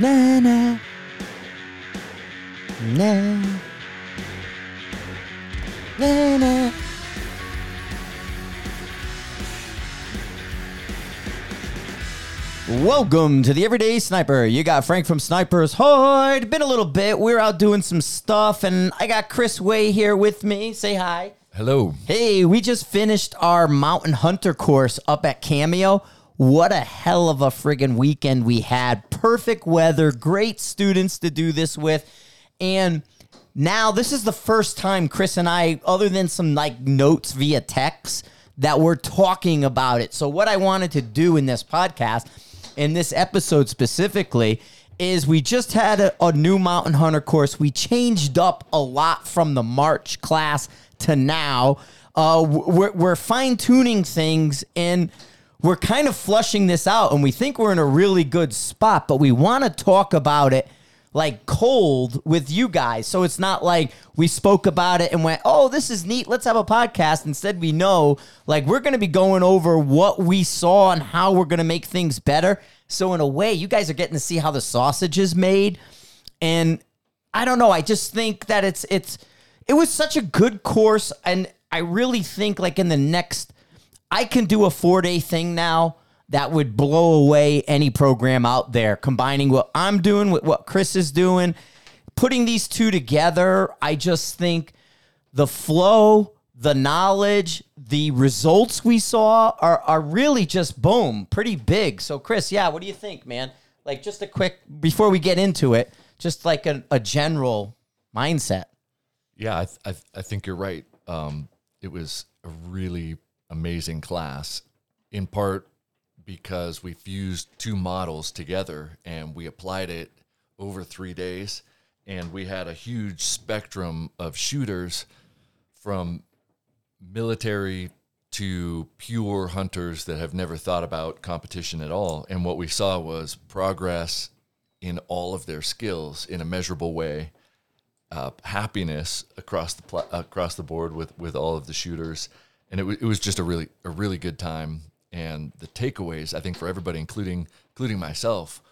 Na na. Na. Na na. Welcome to the Everyday Sniper. You got Frank from Sniper's Hide. Been a little bit. We're out doing some stuff, and I got Chris Way here with me. Say hi. Hello. Hey, we just finished our Mountain Hunter course up at Cameo. What a hell of a friggin' weekend we had. Perfect weather, great students to do this with. And now this is the first time Chris and I, other than some like notes via text, that we're talking about it. So, what I wanted to do in this podcast, in this episode specifically, is we just had a, a new Mountain Hunter course. We changed up a lot from the March class to now. Uh, we're, we're fine tuning things and we're kind of flushing this out, and we think we're in a really good spot, but we want to talk about it like cold with you guys. So it's not like we spoke about it and went, oh, this is neat. Let's have a podcast. Instead, we know like we're going to be going over what we saw and how we're going to make things better. So, in a way, you guys are getting to see how the sausage is made. And I don't know. I just think that it's, it's, it was such a good course. And I really think like in the next, I can do a four day thing now that would blow away any program out there, combining what I'm doing with what Chris is doing, putting these two together. I just think the flow, the knowledge, the results we saw are, are really just boom, pretty big. So, Chris, yeah, what do you think, man? Like, just a quick, before we get into it, just like a, a general mindset. Yeah, I, th- I, th- I think you're right. Um, it was a really amazing class, in part because we fused two models together and we applied it over three days. And we had a huge spectrum of shooters from military to pure hunters that have never thought about competition at all. And what we saw was progress in all of their skills in a measurable way. Uh, happiness across the pl- across the board with with all of the shooters, and it, w- it was just a really a really good time. And the takeaways, I think, for everybody, including including myself,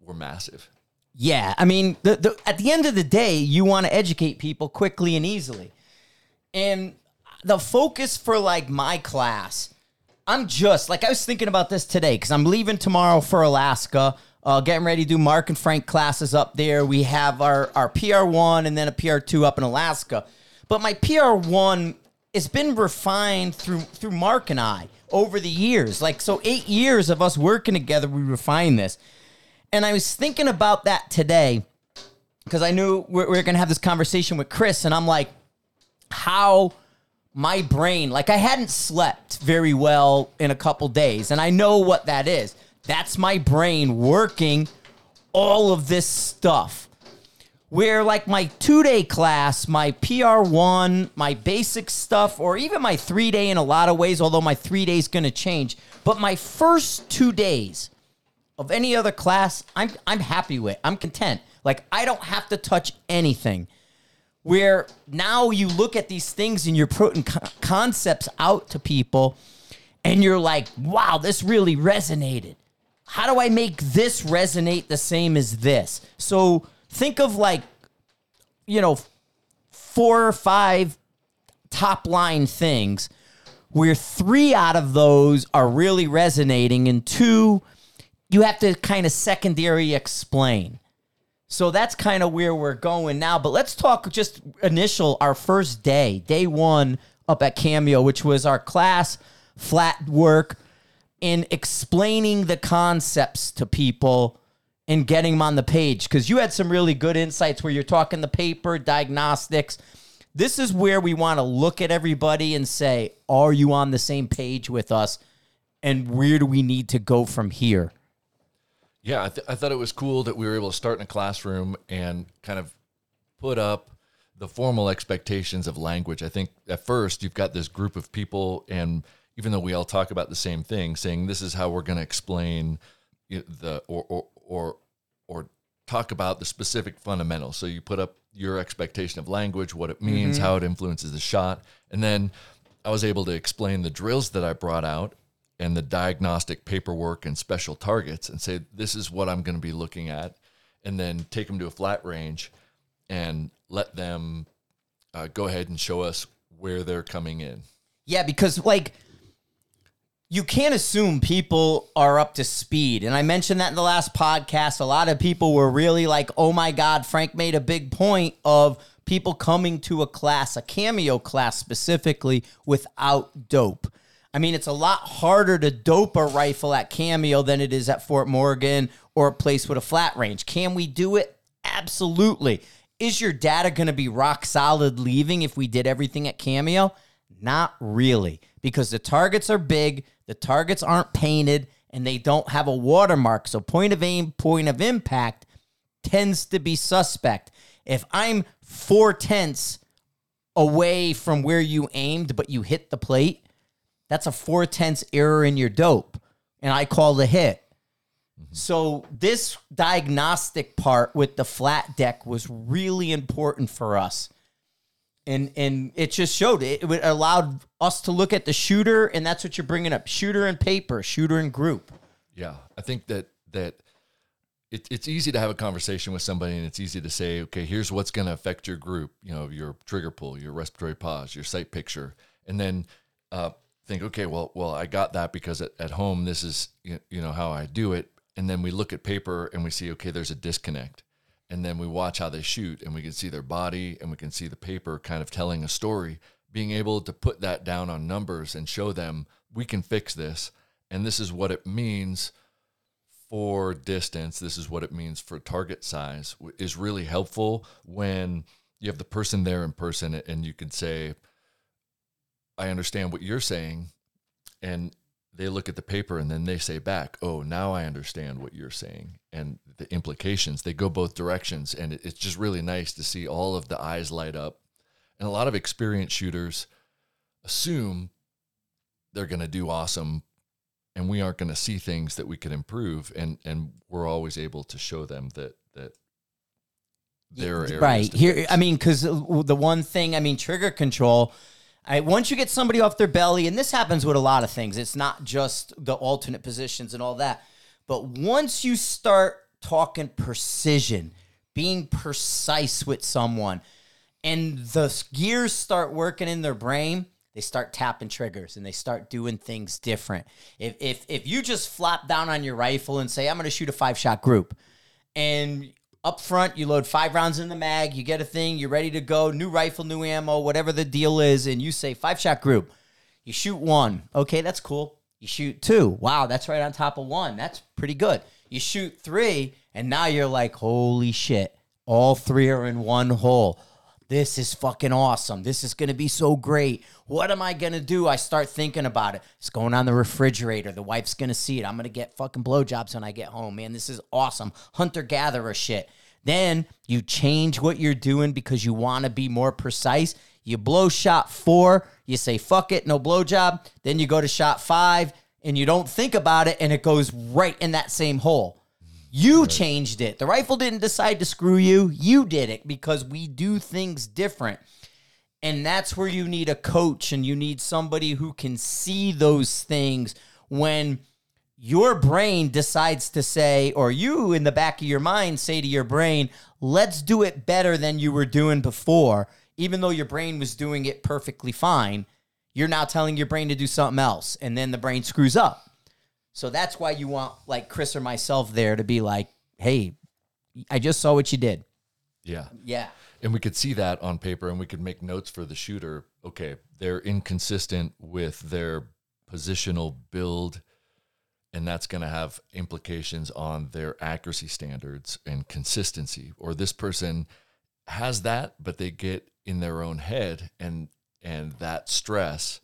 were massive. Yeah, I mean, the, the at the end of the day, you want to educate people quickly and easily. And the focus for like my class, I'm just like I was thinking about this today because I'm leaving tomorrow for Alaska. Uh, getting ready to do Mark and Frank classes up there. We have our our PR one and then a PR two up in Alaska. But my PR one has been refined through through Mark and I over the years. Like so, eight years of us working together, we refined this. And I was thinking about that today because I knew we we're going to have this conversation with Chris, and I'm like, how my brain, like I hadn't slept very well in a couple days, and I know what that is. That's my brain working all of this stuff. Where, like, my two day class, my PR1, my basic stuff, or even my three day in a lot of ways, although my three days to change, but my first two days of any other class, I'm, I'm happy with. I'm content. Like, I don't have to touch anything where now you look at these things and you're putting co- concepts out to people and you're like, wow, this really resonated. How do I make this resonate the same as this? So think of like, you know, four or five top line things where three out of those are really resonating and two, you have to kind of secondary explain. So that's kind of where we're going now. But let's talk just initial, our first day, day one up at Cameo, which was our class flat work in explaining the concepts to people and getting them on the page. Because you had some really good insights where you're talking the paper, diagnostics. This is where we want to look at everybody and say, are you on the same page with us? And where do we need to go from here? Yeah, I, th- I thought it was cool that we were able to start in a classroom and kind of put up the formal expectations of language. I think at first you've got this group of people, and even though we all talk about the same thing, saying this is how we're going to explain the or or or or talk about the specific fundamentals. So you put up your expectation of language, what it means, how it influences the shot, and then I was able to explain the drills that I brought out and the diagnostic paperwork and special targets and say this is what I'm going to be looking at and then take them to a flat range and let them uh, go ahead and show us where they're coming in. Yeah, because like you can't assume people are up to speed. And I mentioned that in the last podcast. A lot of people were really like, oh my God, Frank made a big point of people coming to a class, a cameo class specifically, without dope. I mean, it's a lot harder to dope a rifle at Cameo than it is at Fort Morgan or a place with a flat range. Can we do it? Absolutely. Is your data going to be rock solid leaving if we did everything at Cameo? Not really, because the targets are big, the targets aren't painted, and they don't have a watermark. So, point of aim, point of impact tends to be suspect. If I'm four tenths away from where you aimed, but you hit the plate, that's a four tenths error in your dope. And I call the hit. Mm-hmm. So this diagnostic part with the flat deck was really important for us. And and it just showed it, it allowed us to look at the shooter and that's what you're bringing up shooter and paper shooter and group Yeah, I think that that it, it's easy to have a conversation with somebody, and it's easy to say, okay, here's what's going to affect your group. You know, your trigger pull, your respiratory pause, your sight picture, and then uh, think, okay, well, well, I got that because at, at home this is you you know how I do it, and then we look at paper and we see, okay, there's a disconnect. And then we watch how they shoot and we can see their body and we can see the paper kind of telling a story. Being able to put that down on numbers and show them we can fix this and this is what it means for distance, this is what it means for target size is really helpful when you have the person there in person and you can say, I understand what you're saying. And they look at the paper and then they say back, Oh, now I understand what you're saying and the implications. They go both directions. And it's just really nice to see all of the eyes light up. And a lot of experienced shooters assume they're going to do awesome and we aren't going to see things that we could improve and and we're always able to show them that that there are areas right here fix. i mean because uh, the one thing i mean trigger control I, once you get somebody off their belly and this happens with a lot of things it's not just the alternate positions and all that but once you start talking precision being precise with someone and the gears start working in their brain they start tapping triggers and they start doing things different. If if, if you just flop down on your rifle and say i'm going to shoot a five shot group and up front you load five rounds in the mag you get a thing you're ready to go new rifle new ammo whatever the deal is and you say five shot group. You shoot one. Okay that's cool. You shoot two. Wow that's right on top of one. That's pretty good. You shoot three and now you're like holy shit all three are in one hole this is fucking awesome. This is going to be so great. What am I going to do? I start thinking about it. It's going on the refrigerator. The wife's going to see it. I'm going to get fucking blowjobs when I get home. Man, this is awesome. Hunter gatherer shit. Then you change what you're doing because you want to be more precise. You blow shot four, you say, fuck it, no blowjob. Then you go to shot five and you don't think about it and it goes right in that same hole. You changed it. The rifle didn't decide to screw you. You did it because we do things different. And that's where you need a coach and you need somebody who can see those things when your brain decides to say, or you in the back of your mind say to your brain, let's do it better than you were doing before, even though your brain was doing it perfectly fine. You're now telling your brain to do something else, and then the brain screws up. So that's why you want like Chris or myself there to be like, hey, I just saw what you did. yeah Yeah. and we could see that on paper and we could make notes for the shooter okay they're inconsistent with their positional build and that's going to have implications on their accuracy standards and consistency or this person has that but they get in their own head and and that stress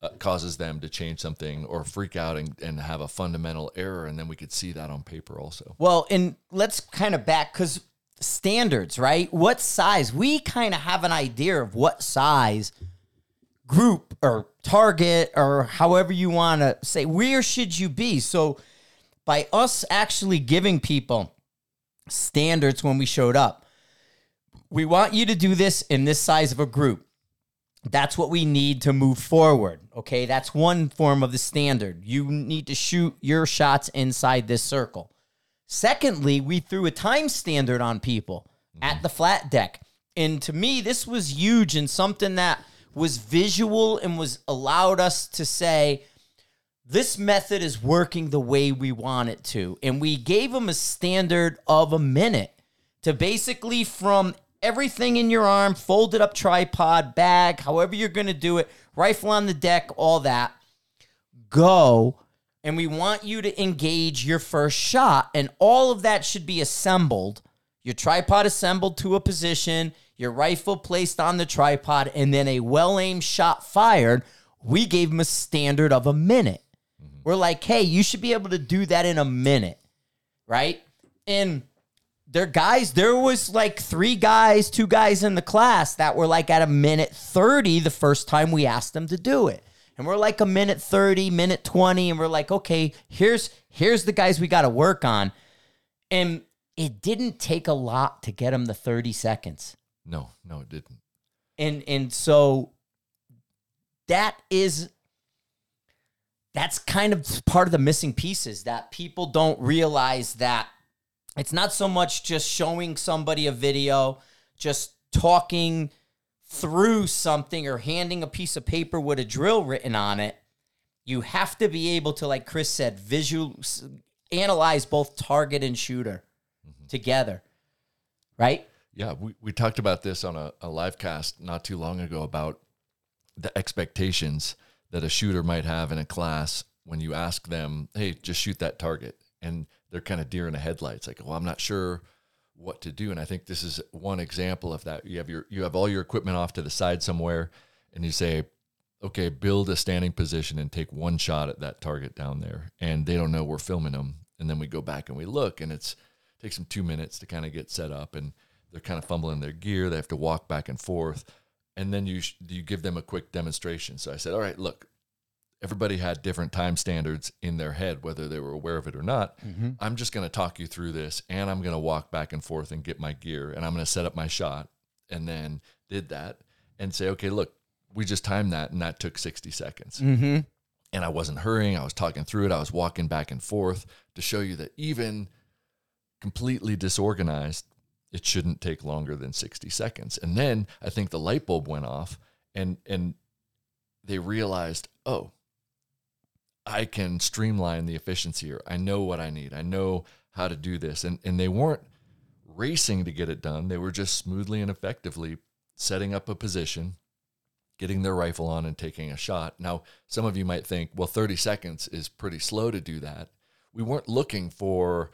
uh, causes them to change something or freak out and, and have a fundamental error and then we could see that on paper also Well, and let's kind of back because standards, right? What size? We kind of have an idea of what size group or target or however you want to say, where should you be? So, by us actually giving people standards when we showed up, we want you to do this in this size of a group. That's what we need to move forward. Okay. That's one form of the standard. You need to shoot your shots inside this circle. Secondly, we threw a time standard on people at mm-hmm. the flat deck. And to me, this was huge and something that was visual and was allowed us to say, this method is working the way we want it to. And we gave them a standard of a minute to basically from everything in your arm, folded up tripod, bag, however you're going to do it, rifle on the deck, all that, go. And we want you to engage your first shot. And all of that should be assembled. Your tripod assembled to a position, your rifle placed on the tripod, and then a well aimed shot fired. We gave them a standard of a minute. Mm-hmm. We're like, hey, you should be able to do that in a minute, right? And there guys, there was like three guys, two guys in the class that were like at a minute 30 the first time we asked them to do it. And we're like a minute 30, minute 20 and we're like, "Okay, here's here's the guys we got to work on." And it didn't take a lot to get them the 30 seconds. No, no, it didn't. And and so that is that's kind of part of the missing pieces that people don't realize that it's not so much just showing somebody a video, just talking through something or handing a piece of paper with a drill written on it. You have to be able to, like Chris said, visual analyze both target and shooter mm-hmm. together. Right? Yeah, we, we talked about this on a, a live cast not too long ago about the expectations that a shooter might have in a class when you ask them, hey, just shoot that target. And they're kind of deer in the headlights, like, well, I'm not sure what to do. And I think this is one example of that. You have your you have all your equipment off to the side somewhere, and you say, okay, build a standing position and take one shot at that target down there. And they don't know we're filming them. And then we go back and we look, and it's takes them two minutes to kind of get set up, and they're kind of fumbling their gear. They have to walk back and forth, and then you sh- you give them a quick demonstration. So I said, all right, look, everybody had different time standards in their head, whether they were aware of it or not. I'm just going to talk you through this and I'm going to walk back and forth and get my gear and I'm going to set up my shot. And then did that and say, okay, look, we just timed that and that took 60 seconds. Mm-hmm. And I wasn't hurrying. I was talking through it. I was walking back and forth to show you that even completely disorganized, it shouldn't take longer than 60 seconds. And then I think the light bulb went off and, and they realized, oh, I can streamline the efficiency here. I know what I need. I know how to do this. And and they weren't racing to get it done. They were just smoothly and effectively setting up a position, getting their rifle on and taking a shot. Now, some of you might think, well, 30 seconds is pretty slow to do that. We weren't looking for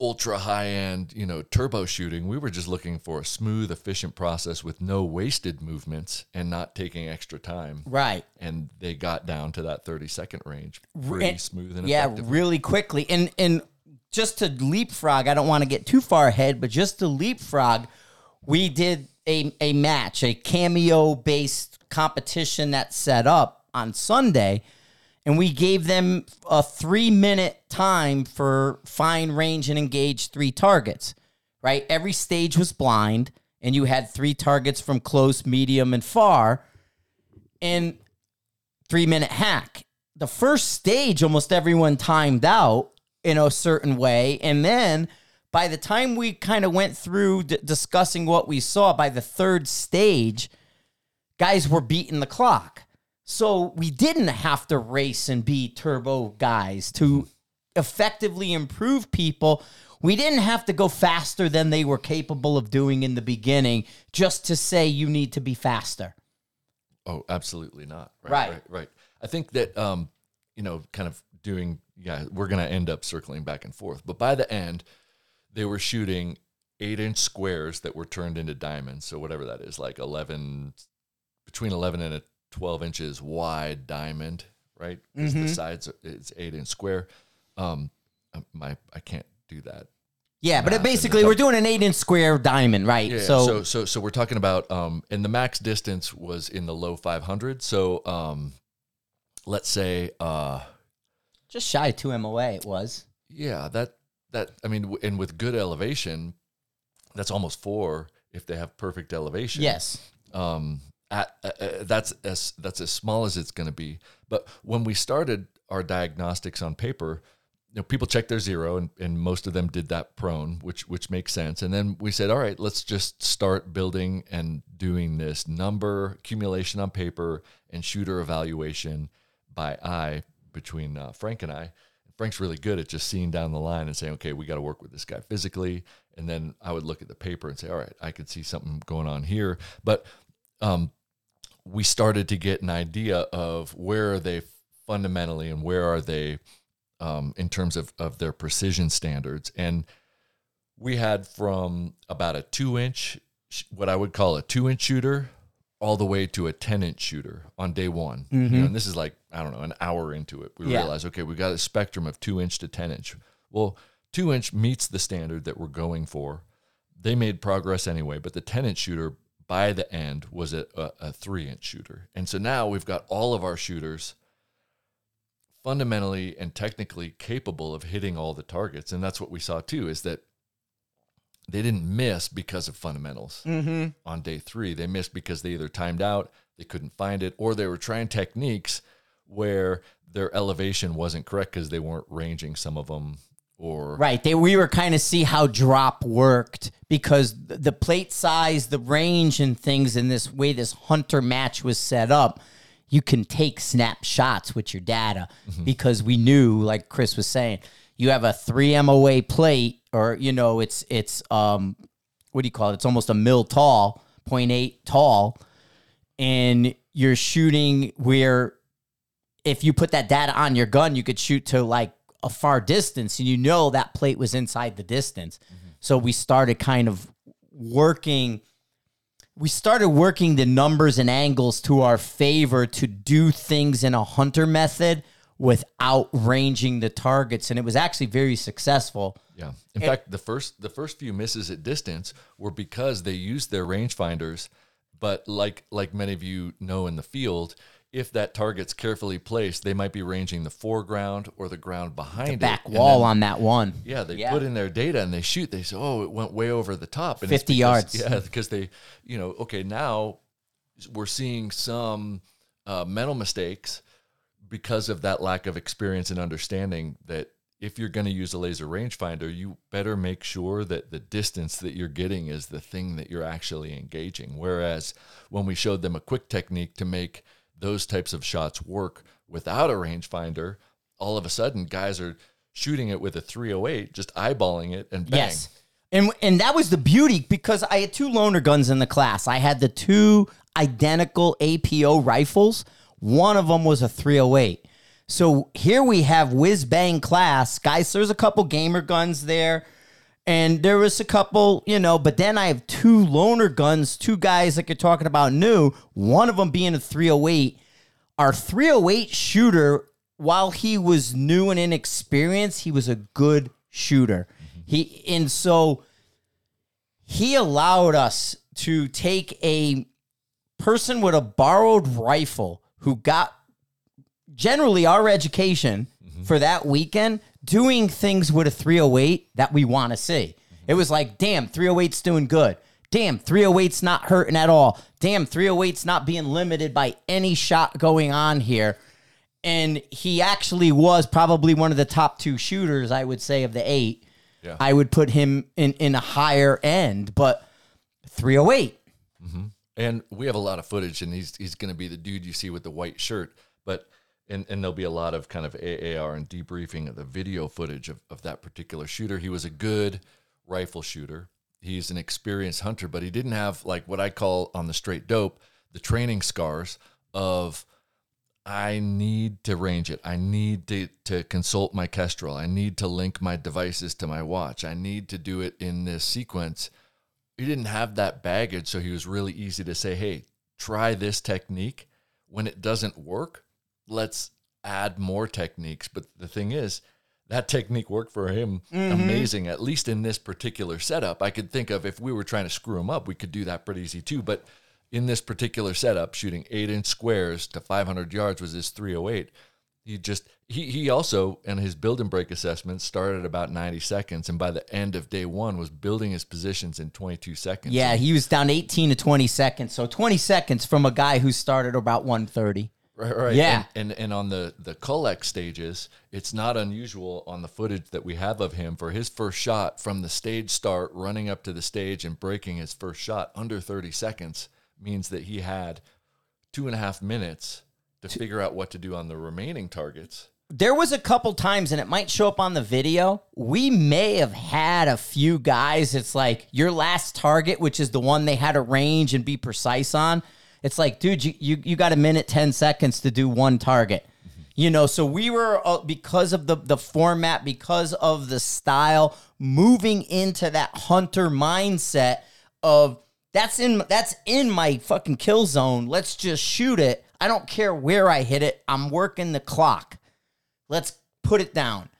ultra high end, you know, turbo shooting. We were just looking for a smooth, efficient process with no wasted movements and not taking extra time Right. and they got down to that 30 second range pretty And- smooth and yeah, really quickly. And and just to leapfrog, I don't want to get too far ahead, but just to leapfrog, we did a, a match, a cameo based competition that's set up on Sunday, and we gave them a three minute time for find, range, and engage three targets. Right? Every stage was blind, and you had three targets from close, medium, and far. And three minute hack. The first stage, almost everyone timed out in a certain way. And then by the time we kind of went through d- discussing what we saw, by the third stage, guys were beating the clock. So we didn't have to race and be turbo guys to effectively improve people. We didn't have to go faster than they were capable of doing in the beginning just to say you need to be faster. Oh, absolutely not. Right. Right, right, right. I think that um, you know, kind of doing yeah, we're gonna end up circling back and forth. But by the end, they were shooting eight inch squares that were turned into diamonds. So whatever that is, like eleven between eleven and a twelve inches wide diamond, right? Because the sides are, it's eight inch square. Um, my I can't do that. Yeah, but it basically we're doing an eight inch square diamond, right? Yeah. so, So, so, so, we're talking about, um, and the max distance was in the low 500. So, um, let's say, uh, just shy of two MOA it was. yeah, that, that, I mean, and with good elevation, that's almost four if they have perfect elevation. Yes. Um, at, uh, that's as, that's as small as it's going to be. But when we started our diagnostics on paper, you know, people check their zero, and, and most of them did that prone, which which makes sense. And then we said, all right, let's just start building and doing this number accumulation on paper and shooter evaluation by eye between uh, Frank and I. Frank's really good at just seeing down the line and saying, okay, we got to work with this guy physically. And then I would look at the paper and say, all right, I could see something going on here. But um, we started to get an idea of where are they fundamentally and where are they um, in terms of, of their precision standards. And we had from about a two inch, what I would call a two inch shooter, all the way to a 10 inch shooter on day one. You know, and this is like, I don't know, an hour into it. We Yeah. realized, okay, we got a spectrum of two inch to 10 inch. Well, two inch meets the standard that we're going for. They made progress anyway, but the 10 inch shooter by the end was a, a, a three inch shooter. And so now we've got all of our shooters fundamentally and technically capable of hitting all the targets. And that's what we saw too, is that they didn't miss because of fundamentals Mm-hmm. on day three. They missed because they either timed out, they couldn't find it, or they were trying techniques where their elevation wasn't correct because they weren't ranging some of them or Right. They we were kind of see how drop worked because the plate size, the range, and things in this way this hunter match was set up. You can take snapshots with your data because we knew, like Chris was saying, you have a three MOA plate, or you know, it's it's um, what do you call it? It's almost a mil tall, 0.8 tall, and you're shooting where if you put that data on your gun, you could shoot to like a far distance and you know that plate was inside the distance. Mm-hmm. So we started kind of working we started working the numbers and angles to our favor to do things in a hunter method without ranging the targets and it was actually very successful. Yeah. In fact, the first the first few misses at distance were because they used their rangefinders, but like like many of you know in the field, if that target's carefully placed, they might be ranging the foreground or the ground behind. The back and wall then- on that one. Yeah, they Yeah. put in their data and they shoot. They say, "Oh, it went way over the top." And 50 because, yards. Yeah, because they, you know, okay, now we're seeing some uh, mental mistakes because of that lack of experience and understanding. That if you're going to use a laser rangefinder, you better make sure that the distance that you're getting is the thing that you're actually engaging. Whereas when we showed them a quick technique to make those types of shots work without a rangefinder, all of a sudden guys are shooting it with a 308, just eyeballing it and bang. Yes. And and that was the beauty because I had two loaner guns in the class. I had the two identical APO rifles. One of them was a 308. So here we have whiz bang class. Guys, there's a couple gamer guns there. And there was a couple, you know, but then I have two loaner guns, two guys like you're talking about new, one of them being a 308. Our 308 shooter, while he was new and inexperienced, he was a good shooter. Mm-hmm. He and so he allowed us to take a person with a borrowed rifle who got generally our education mm-hmm. for that weekend doing things with a 308 that we want to see. Mm-hmm. It was like, damn, 308's doing good. Damn, 308's not hurting at all. Damn, 308's not being limited by any shot going on here. And he actually was probably one of the top two shooters, I would say, of the eight. Yeah. I would put him in, in a higher end, but 308. Mm-hmm. And we have a lot of footage, and he's he's going to be the dude you see with the white shirt. But and and there'll be a lot of kind of AAR and debriefing of the video footage of, of that particular shooter. He was a good rifle shooter. He's an experienced hunter, but he didn't have like what I call on the straight dope the training scars of I need to range it. I need to, to consult my Kestrel. I need to link my devices to my watch. I need to do it in this sequence. He didn't have that baggage, so he was really easy to say, hey, try this technique. When it doesn't work, let's add more techniques. But the thing is, that technique worked for him mm-hmm. amazing, at least in this particular setup. I could think of if we were trying to screw him up, we could do that pretty easy too. But in this particular setup, shooting eight inch squares to 500 yards was his 308. He just, he, he also, in his build and break assessment, started about 90 seconds. And by the end of day one, was building his positions in 22 seconds. Yeah, he was down 18 to 20 seconds. So 20 seconds from a guy who started about 130. Right, right. Yeah. And, and and on the the collect stages, it's not unusual on the footage that we have of him for his first shot from the stage start, running up to the stage and breaking his first shot under 30 seconds means that he had two and a half minutes to figure out what to do on the remaining targets. there was a couple times, and it might show up on the video. We may have had a few guys. It's like your last target, which is the one they had to range and be precise on. It's like, dude, you you, you got a minute ten seconds to do one target. You know, so we were uh, because of the the format, because of the style, moving into that hunter mindset of that's in that's in my fucking kill zone. Let's just shoot it. I don't care where I hit it. I'm working the clock. Let's put it down.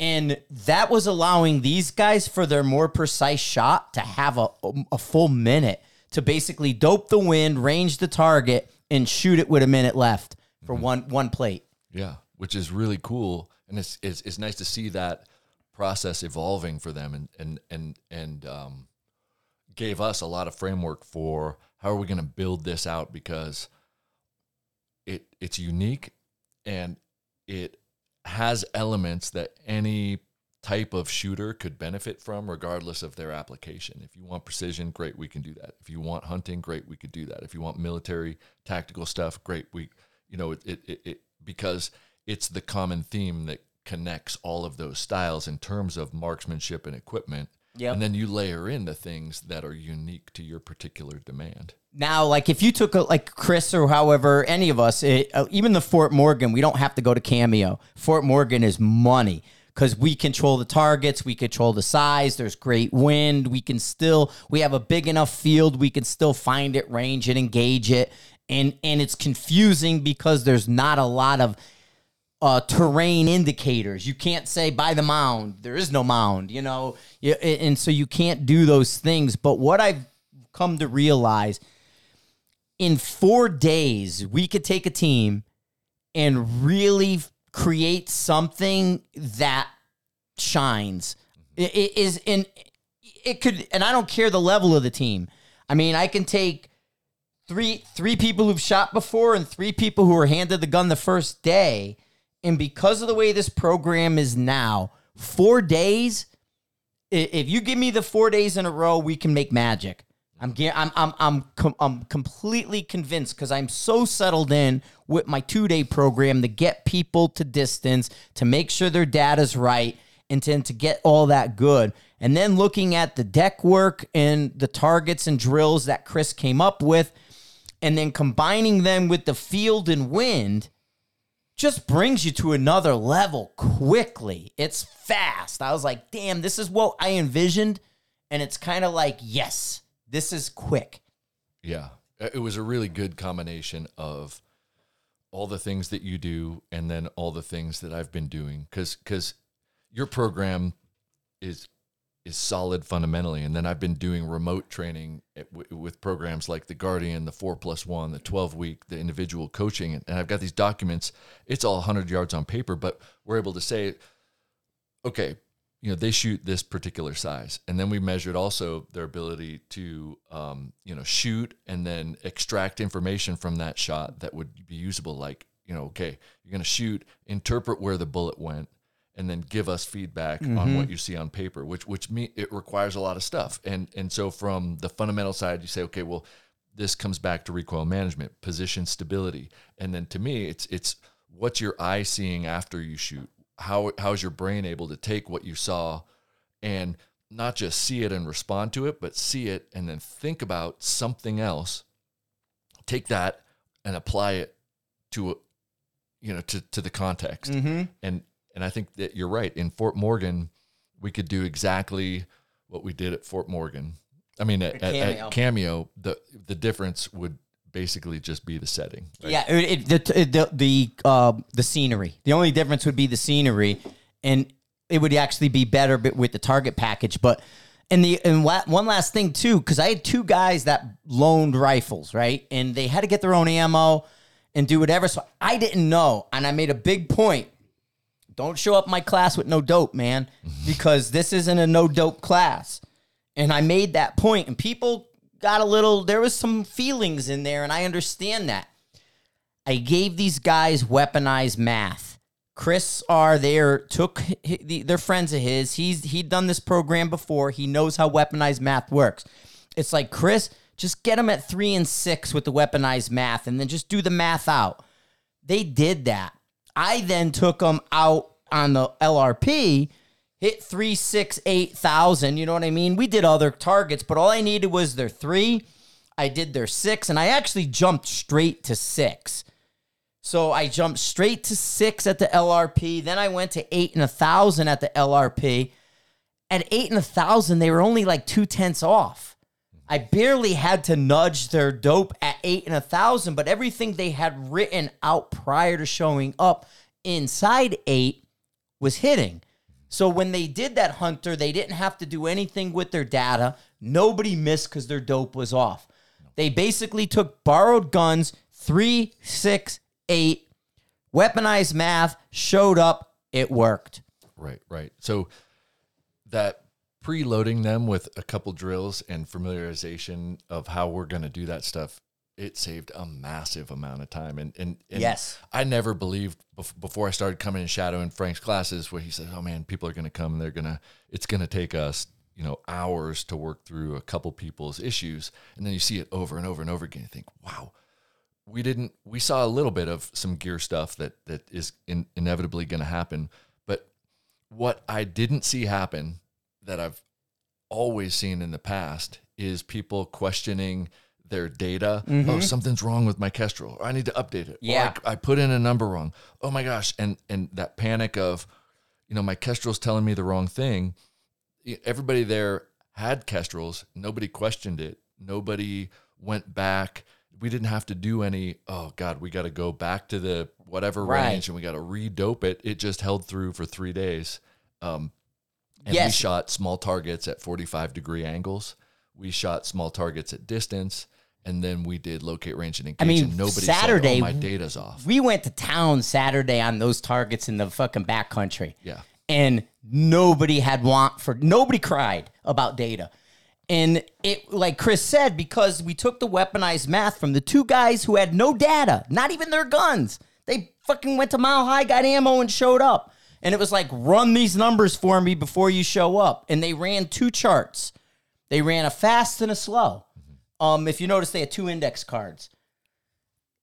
And that was allowing these guys for their more precise shot to have a, a full minute to basically dope the wind, range the target, and shoot it with a minute left for one one plate. Yeah, which is really cool, and it's it's, it's nice to see that process evolving for them, and and and and um, gave us a lot of framework for how are we going to build this out because it it's unique and it has elements that any type of shooter could benefit from regardless of their application. If you want precision, great, we can do that. If you want hunting, great, we could do that. If you want military tactical stuff, great, we you know, it it, it, it because it's the common theme that connects all of those styles in terms of marksmanship and equipment. Yep. And then you layer in the things that are unique to your particular demand. Now, like if you took a, like Chris or however any of us, it, uh, even the Fort Morgan, we don't have to go to Cameo. Fort Morgan is money because we control the targets, we control the size. There's great wind. We can still we have a big enough field. We can still find it, range it, engage it, and and it's confusing because there's not a lot of uh, terrain indicators. You can't say by the mound. There is no mound, you know, and so you can't do those things. But what I've come to realize in four days, we could take a team and really create something that shines. It, it is in it could, and I don't care the level of the team. I mean, I can take three three people who've shot before and three people who were handed the gun the first day, and because of the way this program is now, four days. If you give me the four days in a row, we can make magic. I'm I'm I'm I'm com- I'm completely convinced because I'm so settled in with my two day program to get people to distance, to make sure their data's right, and to, to get all that good. And then looking at the deck work and the targets and drills that Chris came up with, and then combining them with the field and wind, just brings you to another level quickly. It's fast. I was like, damn, this is what I envisioned. And it's kind of like, yes, this is quick. Yeah. It was a really good combination of all the things that you do and then all the things that I've been doing cuz cuz your program is is solid fundamentally and then I've been doing remote training w- with programs like the Guardian, the 4 plus 1, the 12 week, the individual coaching and, and I've got these documents. It's all 100 yards on paper, but we're able to say okay, you know, they shoot this particular size. And then we measured also their ability to, um, you know, shoot and then extract information from that shot that would be usable. Like, you know, okay, you're going to shoot, interpret where the bullet went, and then give us feedback on what you see on paper, which, which me, it requires a lot of stuff. And, and so from the fundamental side, you say, okay, well, this comes back to recoil management, position stability. And then to me, it's, it's, what's your eye seeing after you shoot? How how's your brain able to take what you saw and not just see it and respond to it, but see it and then think about something else. Take that and apply it to you know to to the context. Mm-hmm. And and I think that you're right. In Fort Morgan, we could do exactly what we did at Fort Morgan. I mean, at, at, Cameo. at Cameo, the the difference would basically just be the setting. right? Yeah, it, it, the the the uh, the scenery. The only difference would be the scenery, and it would actually be better with the target package. But and the and la- one last thing too, because I had two guys that loaned rifles, right, and they had to get their own ammo and do whatever. So I didn't know, and I made a big point. Don't show up my class with no dope, man, because this isn't a no dope class. And I made that point, and people got a little, there was some feelings in there, and I understand that. I gave these guys weaponized math. Chris R. there took they're friends of his. He's he'd done this program before. He knows how weaponized math works. It's like Chris, just get them at three and six with the weaponized math, and then just do the math out. They did that. I then took them out on the LRP, hit three, six, eight thousand. You know what I mean? We did other targets, but all I needed was their three. I did their six, and I actually jumped straight to six. So I jumped straight to six at the LRP. Then I went to eight and a thousand at the LRP. At eight and a thousand, they were only like two tenths off. I barely had to nudge their dope at eight and a thousand, but everything they had written out prior to showing up inside eight was hitting. So when they did that hunter, they didn't have to do anything with their data. Nobody missed because their dope was off. They basically took borrowed guns, three, six, eight, weaponized math, showed up, it worked. Right, right. So that preloading them with a couple drills and familiarization of how we're going to do that stuff, it saved a massive amount of time. And, and, and Yes. I never believed bef- before I started coming and shadowing Frank's classes where he said, "Oh man, people are going to come. and They're going to. It's going to take us." You know, hours to work through a couple people's issues, and then you see it over and over and over again. You think, "Wow, we didn't we saw a little bit of some gear stuff that that is in, inevitably going to happen but what i didn't see happen that i've always seen in the past is people questioning their data oh something's wrong with my kestrel i need to update it Yeah. I, I put in a number wrong oh my gosh and and that panic of you know my kestrel's telling me the wrong thing everybody there had kestrels. Nobody questioned it. Nobody went back. We didn't have to do any. Oh God, we got to go back to the whatever Right. range and we got to redope it. It just held through for three days. Um, and we shot small targets at 45 degree angles. We shot small targets at distance, and then we did locate range and engage. I mean, and nobody Saturday- said, "Oh, my data's off." We went to town Saturday on those targets in the fucking backcountry. Yeah. and nobody had want for nobody cried about data and it like chris said because we took the weaponized math from the two guys who had no data not even their guns they fucking went to mile high got ammo and showed up and it was like run these numbers for me before you show up and they ran two charts they ran a fast and a slow um if you notice they had two index cards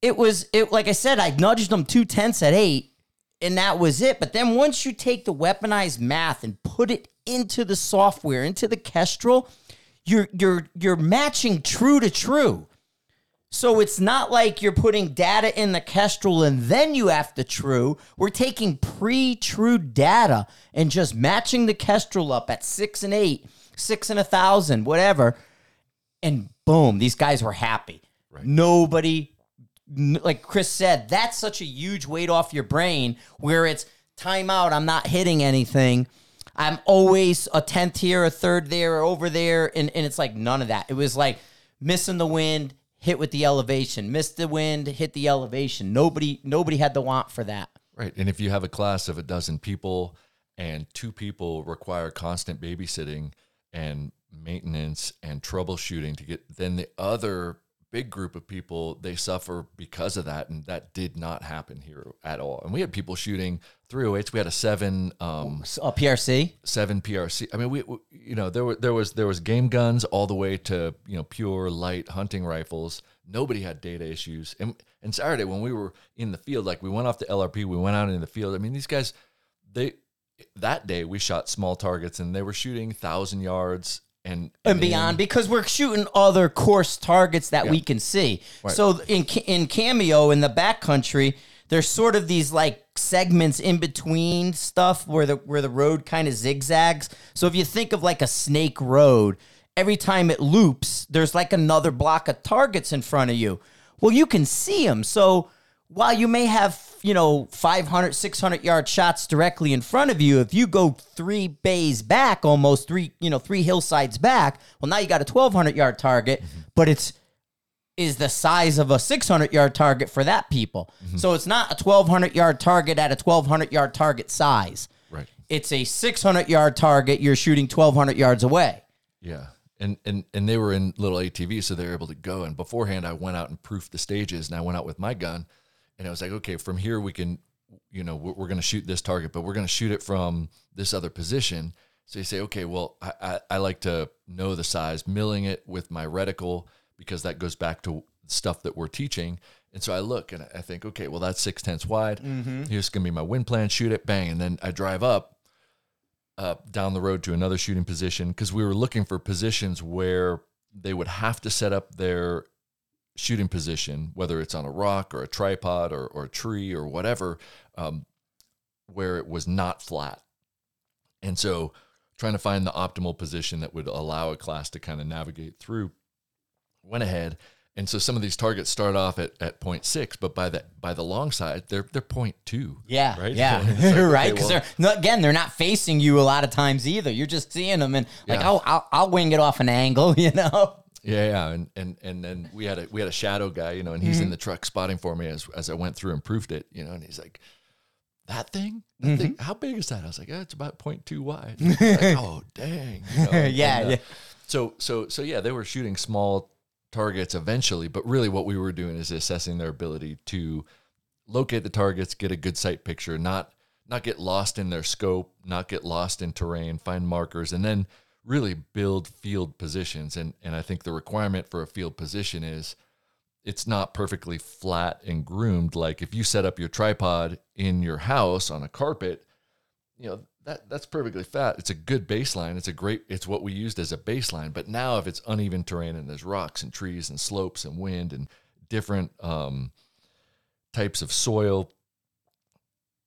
it was it like i said i nudged them two tenths at eight and that was it. But then once you take the weaponized math and put it into the software, into the Kestrel, you're you're you're matching true to true. So it's not like you're putting data in the Kestrel and then you have to true. We're taking pre-true data and just matching the Kestrel up at six and eight, six and a thousand, whatever. And boom, these guys were happy. Nobody like Chris said, that's such a huge weight off your brain where it's timeout, I'm not hitting anything. I'm always a tenth here, a third there, or over there. And, and it's like none of that. It was like missing the wind, hit with the elevation, missed the wind, hit the elevation. Nobody nobody had the want for that. Right. And if you have a class of a dozen people and two people require constant babysitting and maintenance and troubleshooting to get, then the other big group of people, they suffer because of that. And that did not happen here at all. And we had people shooting 308s. We had a seven, um, So, uh, PRC. seven PRC. I mean, we, we you know there were there was there was game guns all the way to you know pure light hunting rifles. Nobody had data issues. And and Saturday when we were in the field, like we went off the LRP, we went out in the field. I mean, these guys, they that day we shot small targets and they were shooting thousand yards and and beyond because we're shooting other course targets that we can see. Right. So in in Cameo in the backcountry, there's sort of these like segments in between stuff where the where the road kind of zigzags. So if you think of like a snake road, every time it loops, there's like another block of targets in front of you. Well, you can see them. So while you may have, you know, 500, 600 yard shots directly in front of you, if you go three bays back, almost three, you know, three hillsides back, well, now you got a 1,200 yard target, mm-hmm. but it's is the size of a 600 yard target for that people. Mm-hmm. So it's not a 1,200 yard target at a 1,200 yard target size. right. It's a 600 yard target you're shooting 1,200 yards away. Yeah. And, and and they were in little ATVs, so they were able to go. And beforehand, I went out and proofed the stages, and I went out with my gun, and it was like, okay, from here we can, you know, we're, we're going to shoot this target, but we're going to shoot it from this other position. So you say, okay, well, I, I, I like to know the size, milling it with my reticle because that goes back to stuff that we're teaching. And so I look and I think, okay, well, that's six tenths wide. Here's going to be my wind plan, shoot it, bang. And then I drive up uh, down the road to another shooting position because we were looking for positions where they would have to set up their shooting position, whether it's on a rock or a tripod or, or a tree or whatever, um, where it was not flat. And so trying to find the optimal position that would allow a class to kind of navigate through went ahead. And so some of these targets start off at, at 0.6, but by the by the long side, they're they're 0.2. Yeah, Right? yeah, like, right. okay, Because well- they're no, again, they're not facing you a lot of times either. You're just seeing them, and like, Yeah. oh, I'll, I'll wing it off an angle, you know. Yeah, yeah, and and and then we had a we had a shadow guy, you know, and he's Mm-hmm. in the truck spotting for me as as I went through and proofed it, you know, and he's like, "That thing, that Mm-hmm. thing, how big is that?" I was like, "Yeah, it's about 0.2 wide." Like, oh, dang! you know, and- Yeah, and, uh, yeah. So so so yeah, they were shooting small targets eventually, but really what we were doing is assessing their ability to locate the targets, get a good sight picture, not not get lost in their scope, not get lost in terrain, find markers, and then really build field positions. And and I think the requirement for a field position is it's not perfectly flat and groomed. Like if you set up your tripod in your house on a carpet, you know that that's perfectly flat. It's a good baseline. It's a great. It's what we used as a baseline. But now, if it's uneven terrain and there's rocks and trees and slopes and wind and different um, types of soil,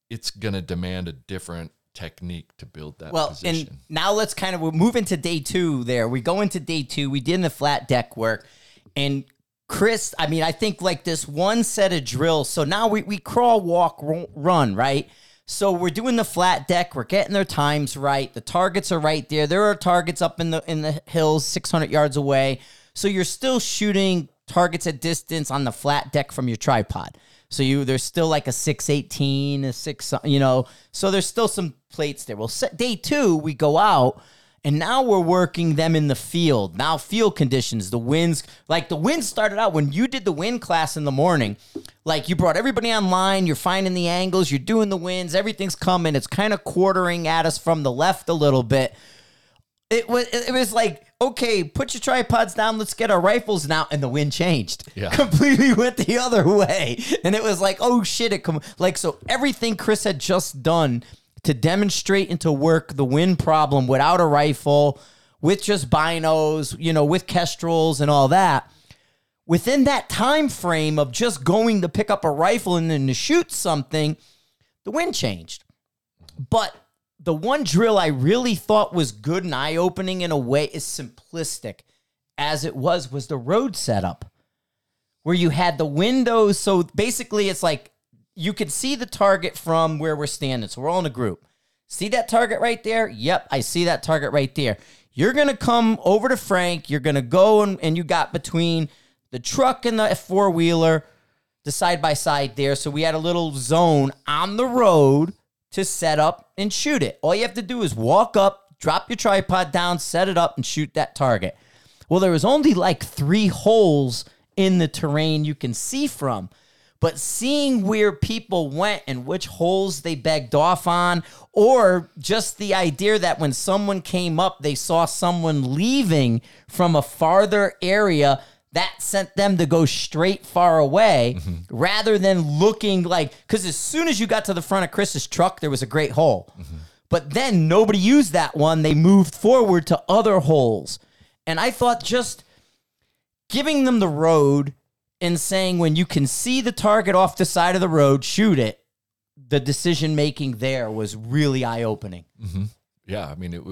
it's gonna demand a different technique to build that Well, position. and now let's kind of we're moving to day two. There, we go into day two. We did the flat deck work, and Chris. I mean, I think like this one set of drills. So now we we crawl, walk, run, right? So we're doing the flat deck. We're getting their times right. The targets are right there. There are targets up in the in the hills, six hundred yards away. So you're still shooting targets at distance on the flat deck from your tripod. So you there's still like a 618, a 6 you know. So there's still some plates there. Well, set day 2 we go out and now we're working them in the field. Now field conditions, the winds, like the wind started out when you did the wind class in the morning. Like you brought everybody online, you're finding the angles, you're doing the winds, everything's coming. It's kind of quartering at us from the left a little bit it was it was like okay put your tripods down let's get our rifles now and the wind changed. Yeah. completely went the other way. And it was like oh shit it come like so everything chris had just done to demonstrate and to work the wind problem without a rifle with just binos you know with kestrels and all that within that time frame of just going to pick up a rifle and then to shoot something the wind changed. But the one drill I really thought was good and eye opening in a way is simplistic as it was was the road setup where you had the windows. So basically it's like you could see the target from where we're standing. So we're all in a group. See that target right there? Yep I see that target right there. You're gonna come over to Frank. You're gonna go and, and you got between the truck and the four wheeler the side by side there. So we had a little zone on the road to set up and shoot it. All you have to do is walk up, drop your tripod down, set it up, and shoot that target. Well, there was only like three holes in the terrain you can see from. But seeing where people went and which holes they begged off on, or just the idea that when someone came up, they saw someone leaving from a farther area, that sent them to go straight far away mm-hmm. rather than looking like because as soon as you got to the front of Chris's truck, there was a great hole. Mm-hmm. But then nobody used that one. They moved forward to other holes. And I thought just giving them the road and saying when you can see the target off the side of the road, shoot it. The decision making there was really eye opening. Mm-hmm. yeah, I mean, it,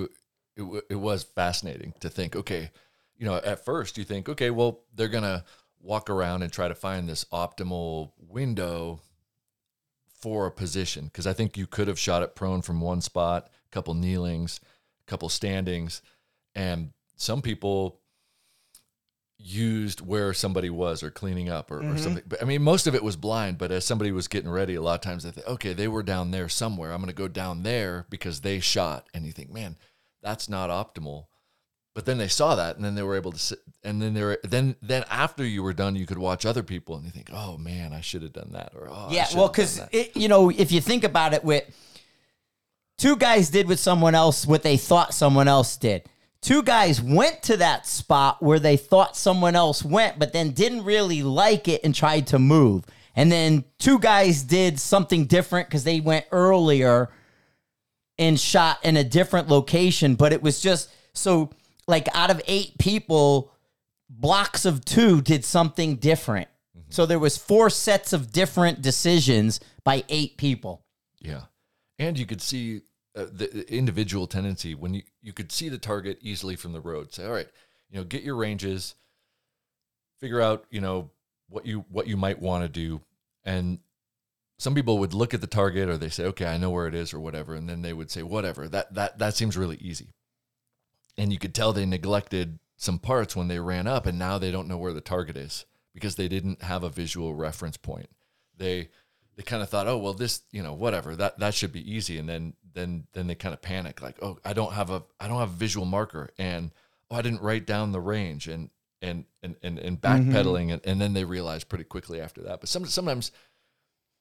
it, it was fascinating to think, okay, you know, at first you think, okay, well, they're going to walk around and try to find this optimal window for a position. Cause I think you could have shot it prone from one spot, a couple kneelings, a couple standings. And some people used where somebody was or cleaning up or, or mm-hmm. something. But I mean, most of it was blind, but as somebody was getting ready, a lot of times they think, okay, they were down there somewhere. I'm going to go down there because they shot. And you think, man, that's not optimal. But then they saw that, and then they were able to sit, and then they were then then after you were done, you could watch other people, and you think, oh man, I should have done that, or oh, Yeah, well, because you know, if you think about it, with two guys did with someone else what they thought someone else did. Two guys went to that spot where they thought someone else went, but then didn't really like it and tried to move. And then two guys did something different because they went earlier and shot in a different location. But it was just so like out of eight people, blocks of two did something different. So there was four sets of different decisions by eight people. Yeah, and you could see uh, the the individual tendency when you you could see the target easily from the road. Say, all right, you know, get your ranges, figure out you know what you what you might want to do, and some people would look at the target or they say, okay, I know where it is or whatever, and then they would say, whatever. That that that seems really easy, and you could tell they neglected some parts when they ran up, and now they don't know where the target is because they didn't have a visual reference point. They they kind of thought, oh well, this you know whatever that that should be easy, and then then then they kind of panic like, oh I don't have a I don't have a visual marker, and oh I didn't write down the range, and and and and, and mm-hmm. backpedaling, and, and then they realize pretty quickly after that. But some sometimes,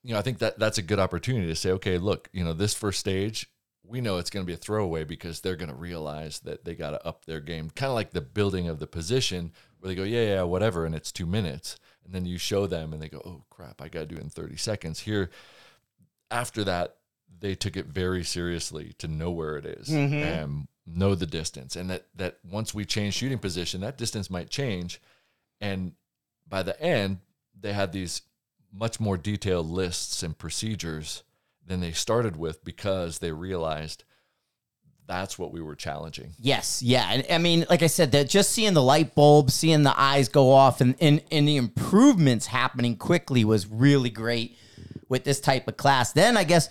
you know, I think that that's a good opportunity to say, okay, look, you know, this first stage. We know it's going to be a throwaway because they're going to realize that they got to up their game, kind of like the building of the position, where they go, yeah, yeah, whatever, and it's two minutes. And then you show them and they go oh crap i gotta do it in 30 seconds. Here after that they took it very seriously to know where it is mm-hmm. and know the distance. And that that once we change shooting position that distance might change. And by the end they had these much more detailed lists and procedures than they started with because they realized that's what we were challenging Yes, yeah. And I mean, like I said, that just seeing the light bulb, seeing the eyes go off, and, and and the improvements happening quickly was really great with this type of class. Then I guess,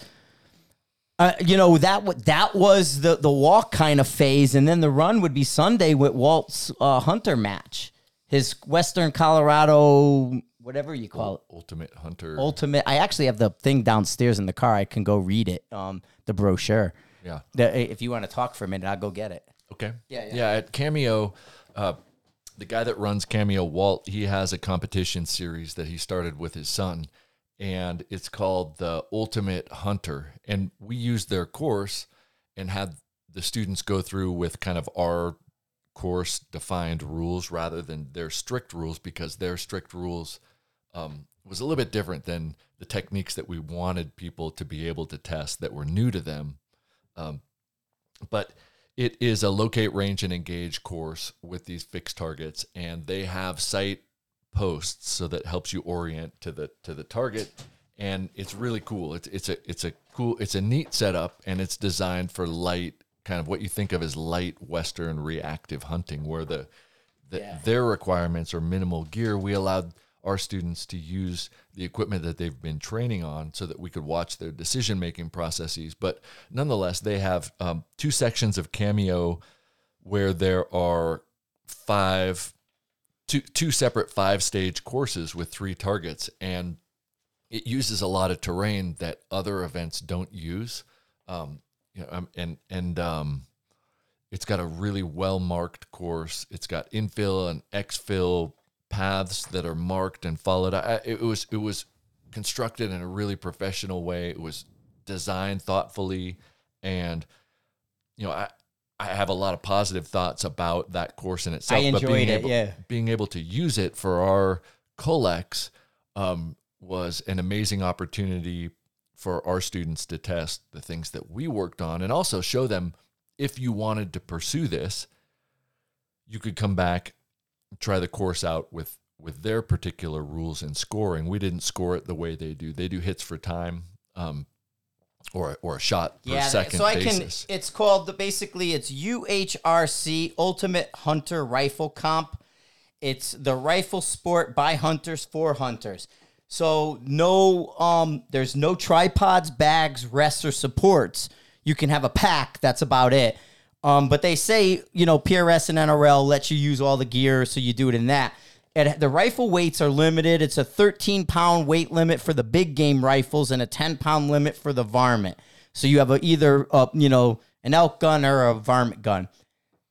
uh, you know, that that was the the walk kind of phase, and then the run would be Sunday with Walt's uh, Hunter match, his Western Colorado, whatever you call it. ultimate hunter Ultimate. I actually have the thing downstairs in the car. I can go read it. Um, the brochure. yeah The, if you want to talk for a minute, I'll go get it. Okay. Yeah, yeah. Yeah. At Cameo, uh, the guy that runs Cameo, Walt, he has a competition series that he started with his son, and it's called the Ultimate Hunter. And we used their course and had the students go through with kind of our course defined rules rather than their strict rules because their strict rules um, was a little bit different than the techniques that we wanted people to be able to test that were new to them but it is a locate, range, and engage course with these fixed targets, and they have site posts so that helps you orient to the to the target, and it's really cool. It's it's a it's a cool it's a neat setup, and it's designed for light, kind of what you think of as light Western reactive hunting, where the, the Yeah. their requirements are minimal gear. We allowed our students to use the equipment that they've been training on so that we could watch their decision making processes. But nonetheless, they have um, two sections of Cameo where there are five, two, two separate five stage courses with three targets. And it uses a lot of terrain that other events don't use. Um, you know, um, and, and, um, it's got a really well marked course. It's got infill and exfill paths that are marked and followed. I, it was it was constructed in a really professional way. It was designed thoughtfully, and you know I I have a lot of positive thoughts about that course in itself. I but being enjoyed it, able, yeah. being able to use it for our collects um, was an amazing opportunity for our students to test the things that we worked on and also show them if you wanted to pursue this, you could come back, try the course out with with their particular rules and scoring. We didn't score it the way they do. They do hits for time, um, or or a shot per Yeah, second so I basis. can. It's called the basically it's UHRC Ultimate Hunter Rifle Comp. It's the rifle sport by hunters for hunters. So no, um, there's no tripods, bags, rests, or supports. You can have a pack. That's about it. Um, but they say you know PRS and NRL let you use all the gear, so you do it in that. And the rifle weights are limited. It's a 13 pound weight limit for the big game rifles and a 10 pound limit for the varmint. So you have a, either a, you know an elk gun or a varmint gun.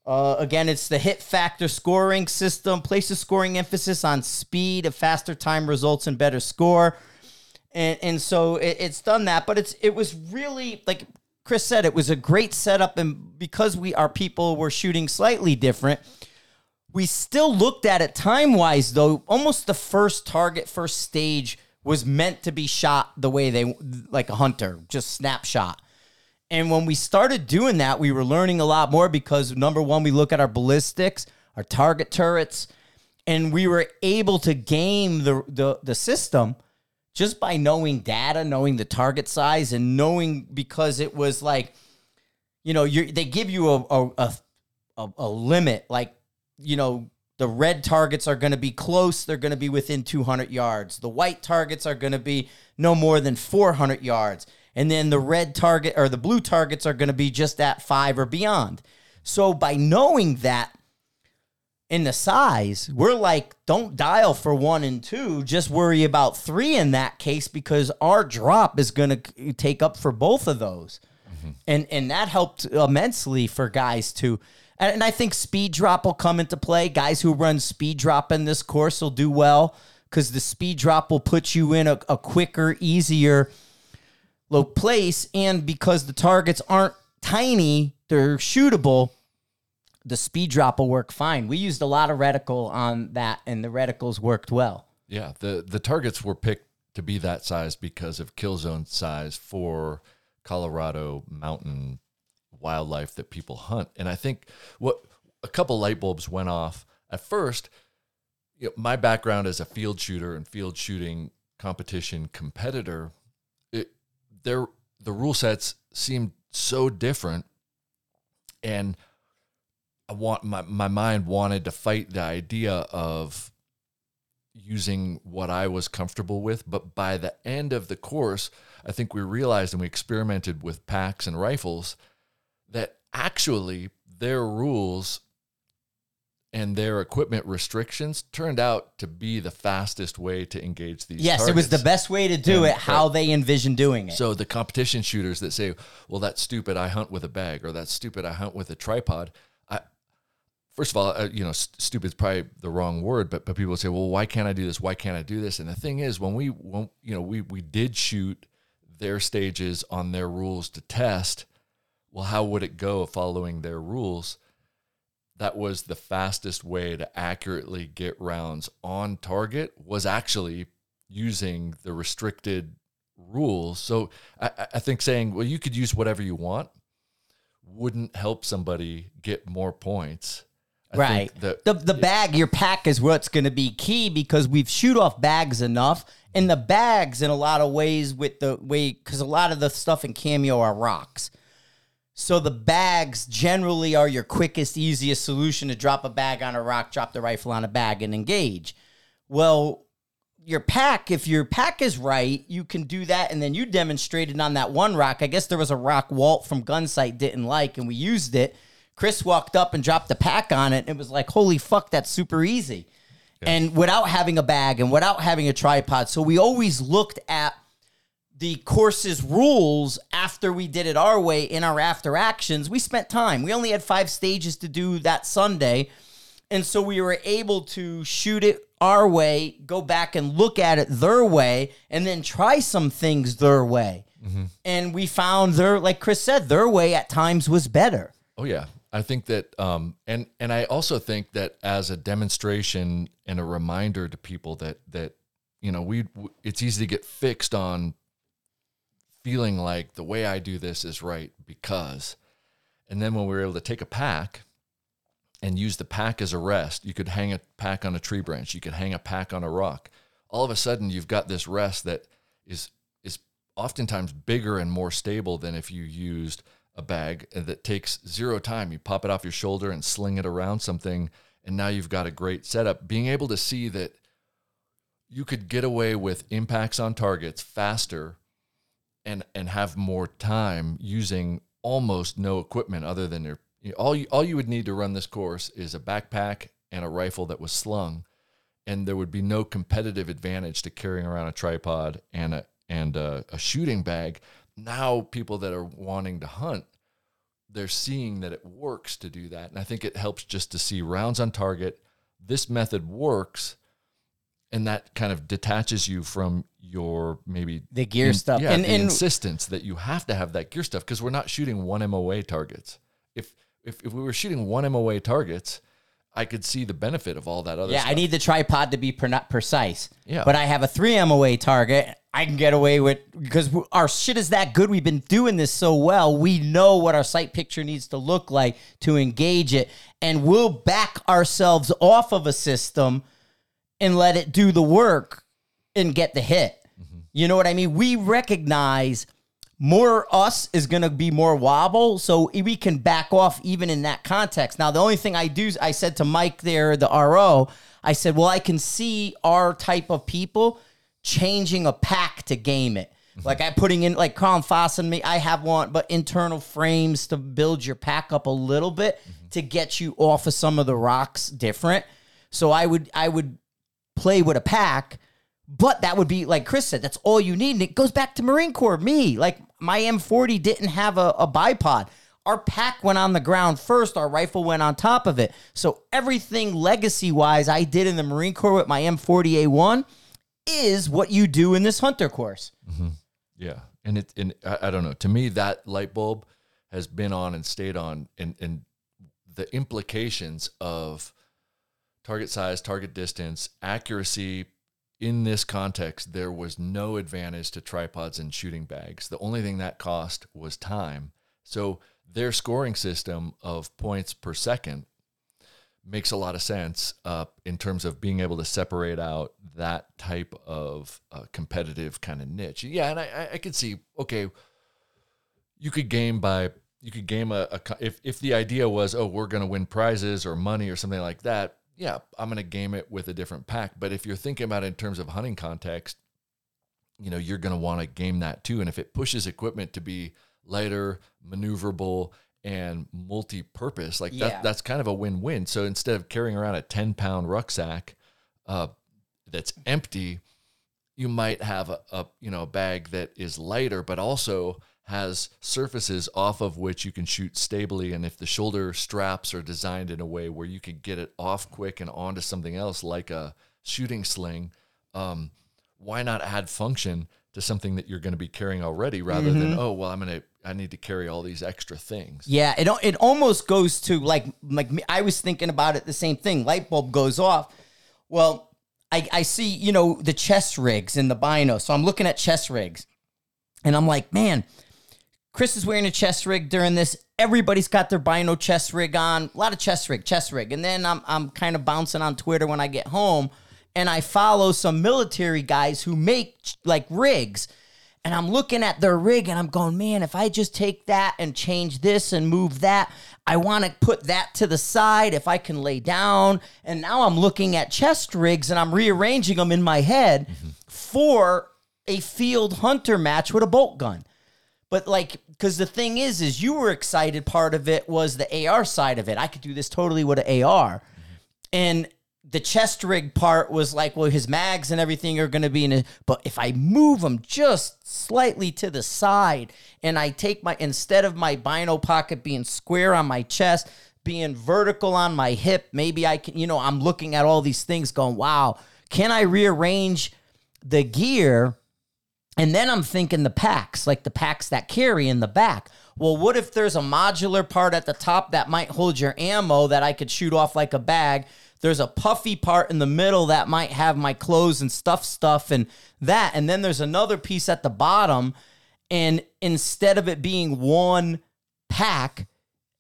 Uh, again, it's the hit factor scoring system, places scoring emphasis on speed. A faster time results in better score. And, and so it, it's done that, but it's it was really like Chris said, it was a great setup, and because we our people were shooting slightly different, we still looked at it time wise though. Almost the first target, first stage was meant to be shot the way they like a hunter, just snapshot. And when we started doing that, we were learning a lot more because number one, we look at our ballistics, our target turrets, and we were able to game the the, the system just by knowing data, knowing the target size, and knowing because it was like, you know, you they give you a a, a a limit, like you know. The red targets are going to be close. They're going to be within 200 yards. The white targets are going to be no more than 400 yards and then the red target or the blue targets are going to be just at five or beyond. So by knowing that in the size, we're like, don't dial for one and two, just worry about three in that case because our drop is going to take up for both of those. Mm-hmm. And and that helped immensely for guys to and I think speed drop will come into play. Guys who run speed drop in this course will do well because the speed drop will put you in a, a quicker, easier low place, and because the targets aren't tiny, they're shootable. The speed drop will work fine. We used a lot of reticle on that, and the reticles worked well. Yeah, the the targets were picked to be that size because of kill zone size for Colorado mountain wildlife that people hunt. And I think what a couple light bulbs went off at first. You know, my background as a field shooter and field shooting competition competitor it there the rule sets seemed so different and I want my, my mind wanted to fight the idea of using what I was comfortable with. But by the end of the course, I think we realized and we experimented with packs and rifles that actually their rules and their equipment restrictions turned out to be the fastest way to engage these. Yes, targets. it was the best way to do and, it. How right. they envision doing it. So the competition shooters that say, "Well, that's stupid. I hunt with a bag," or "That's stupid. I hunt with a tripod." First of all, uh, you know, st- stupid is probably the wrong word, but but people say, "Well, why can't I do this? Why can't I do this?" And the thing is, when we when you know we we did shoot their stages on their rules to test. Well, how would it go following their rules? that was the fastest way to accurately get rounds on target was actually using the restricted rules. So I, I, think saying, well, you could use whatever you want wouldn't help somebody get more points. I right. The, the, the bag, your pack is what's going to be key because we've shoot off bags enough. And the bags, in a lot of ways, with the way, because a lot of the stuff in Cameo are rocks. So the bags generally are your quickest, easiest solution to drop a bag on a rock, drop the rifle on a bag, and engage. Well, your pack, if your pack is right, you can do that. And then you demonstrated on that one rock. I guess there was a rock Walt from Gunsight didn't like, and we used it. Chris walked up and dropped the pack on it. And it was like, holy fuck, that's super easy. Yeah. And without having a bag and without having a tripod. So we always looked at the course's rules after we did it our way in our after actions, we spent time. We only had five stages to do that Sunday. And so we were able to shoot it our way, go back and look at it their way, and then try some things their way. Mm-hmm. And we found their, like Chris said, their way at times was better. Oh, yeah. I think that, um, and and I also think that as a demonstration and a reminder to people that that you know we it's easy to get fixed on feeling like the way I do this is right because. And then when we were able to take a pack and use the pack as a rest, you could hang a pack on a tree branch, you could hang a pack on a rock. All of a sudden, you've got this rest that is is oftentimes bigger and more stable than if you used a bag that takes zero time. You pop it off your shoulder and sling it around something, and now you've got a great setup. Being able to see that you could get away with impacts on targets faster and and have more time using almost no equipment other than your all you all you would need to run this course is a backpack and a rifle that was slung and there would be no competitive advantage to carrying around a tripod and a and a, a shooting bag now people that are wanting to hunt they're seeing that it works to do that. And I think it helps just to see rounds on target. This method works. And that kind of detaches you from your maybe The gear stuff. Yeah, And- the and- insistence that you have to have that gear stuff because we're not shooting one MOA targets. If if if we were shooting one MOA targets, I could see the benefit of all that other Yeah, stuff. I need the tripod to be per- precise. Yeah. But I have a 3 MOA target. I can get away with because our shit is that good. We've been doing this so well. We know what our sight picture needs to look like to engage it, and we'll back ourselves off of a system and let it do the work and get the hit. Mm-hmm. You know what I mean? We recognize more us is going to be more wobble, so we can back off even in that context. Now, the only thing I do, I said to Mike there, the RO, I said, well, I can see our type of people changing a pack to game it. Mm-hmm. Like I'm putting in like Colin Foss and me, I have one, but internal frames to build your pack up a little bit mm-hmm. to get you off of some of the rocks different. So I would I would play with a pack, but that would be like Chris said, that's all you need. And it goes back to Marine Corps. Me, like my M40 didn't have a, a bipod. Our pack went on the ground first, our rifle went on top of it. So everything legacy wise I did in the Marine Corps with my M40A1 is what you do in this hunter course. Mm-hmm. Yeah, and it and I, I don't know. To me, that light bulb has been on and stayed on, and and the implications of target size, target distance, accuracy. In this context, there was no advantage to tripods and shooting bags. The only thing that cost was time. So their scoring system of points per second makes a lot of sense uh, in terms of being able to separate out that type of uh, competitive kind of niche. Yeah, and I, I- could see okay, you could game by you could game a, a if if the idea was oh we're going to win prizes or money or something like that. Yeah, I'm going to game it with a different pack. But if you're thinking about it in terms of hunting context, you know you're going to want to game that too. And if it pushes equipment to be lighter, maneuverable, and multi-purpose, like Yeah. that, that's kind of a win-win. So instead of carrying around a 10-pound rucksack uh, that's empty, you might have a, a you know a bag that is lighter, but also has surfaces off of which you can shoot stably. And if the shoulder straps are designed in a way where you could get it off quick and onto something else like a shooting sling, um, why not add function to something that you're going to be carrying already rather than oh well I'm going to I need to carry all these extra things. Yeah, it it almost goes to like like I was thinking about it the same thing. Light bulb goes off. Well, I I see you know the chest rigs in the bino, so I'm looking at chest rigs, and I'm like, man, Chris is wearing a chest rig during this. Everybody's got their bino chest rig on. A lot of chest rig, chest rig, and then I'm I'm kind of bouncing on Twitter when I get home, and I follow some military guys who make like rigs. And I'm looking at their rig and I'm going, man, if I just take that and change this and move that, I want to put that to the side if I can lay down. And now I'm looking at chest rigs and I'm rearranging them in my head mm-hmm. for a field hunter match with a bolt gun. But like, because the thing is, is you were excited. Part of it was the AR side of it. I could do this totally with an AR, and the chest rig part was like, well, his mags and everything are going to be in it. But if I move them just slightly to the side, and I take my instead of my bino pocket being square on my chest, being vertical on my hip, maybe I can, you know, I'm looking at all these things, going, wow, can I rearrange the gear? And then I'm thinking the packs, like the packs that carry in the back. Well, what if there's a modular part at the top that might hold your ammo that I could shoot off like a bag? There's a puffy part in the middle that might have my clothes and stuff stuff and that. And then there's another piece at the bottom. And instead of it being one pack,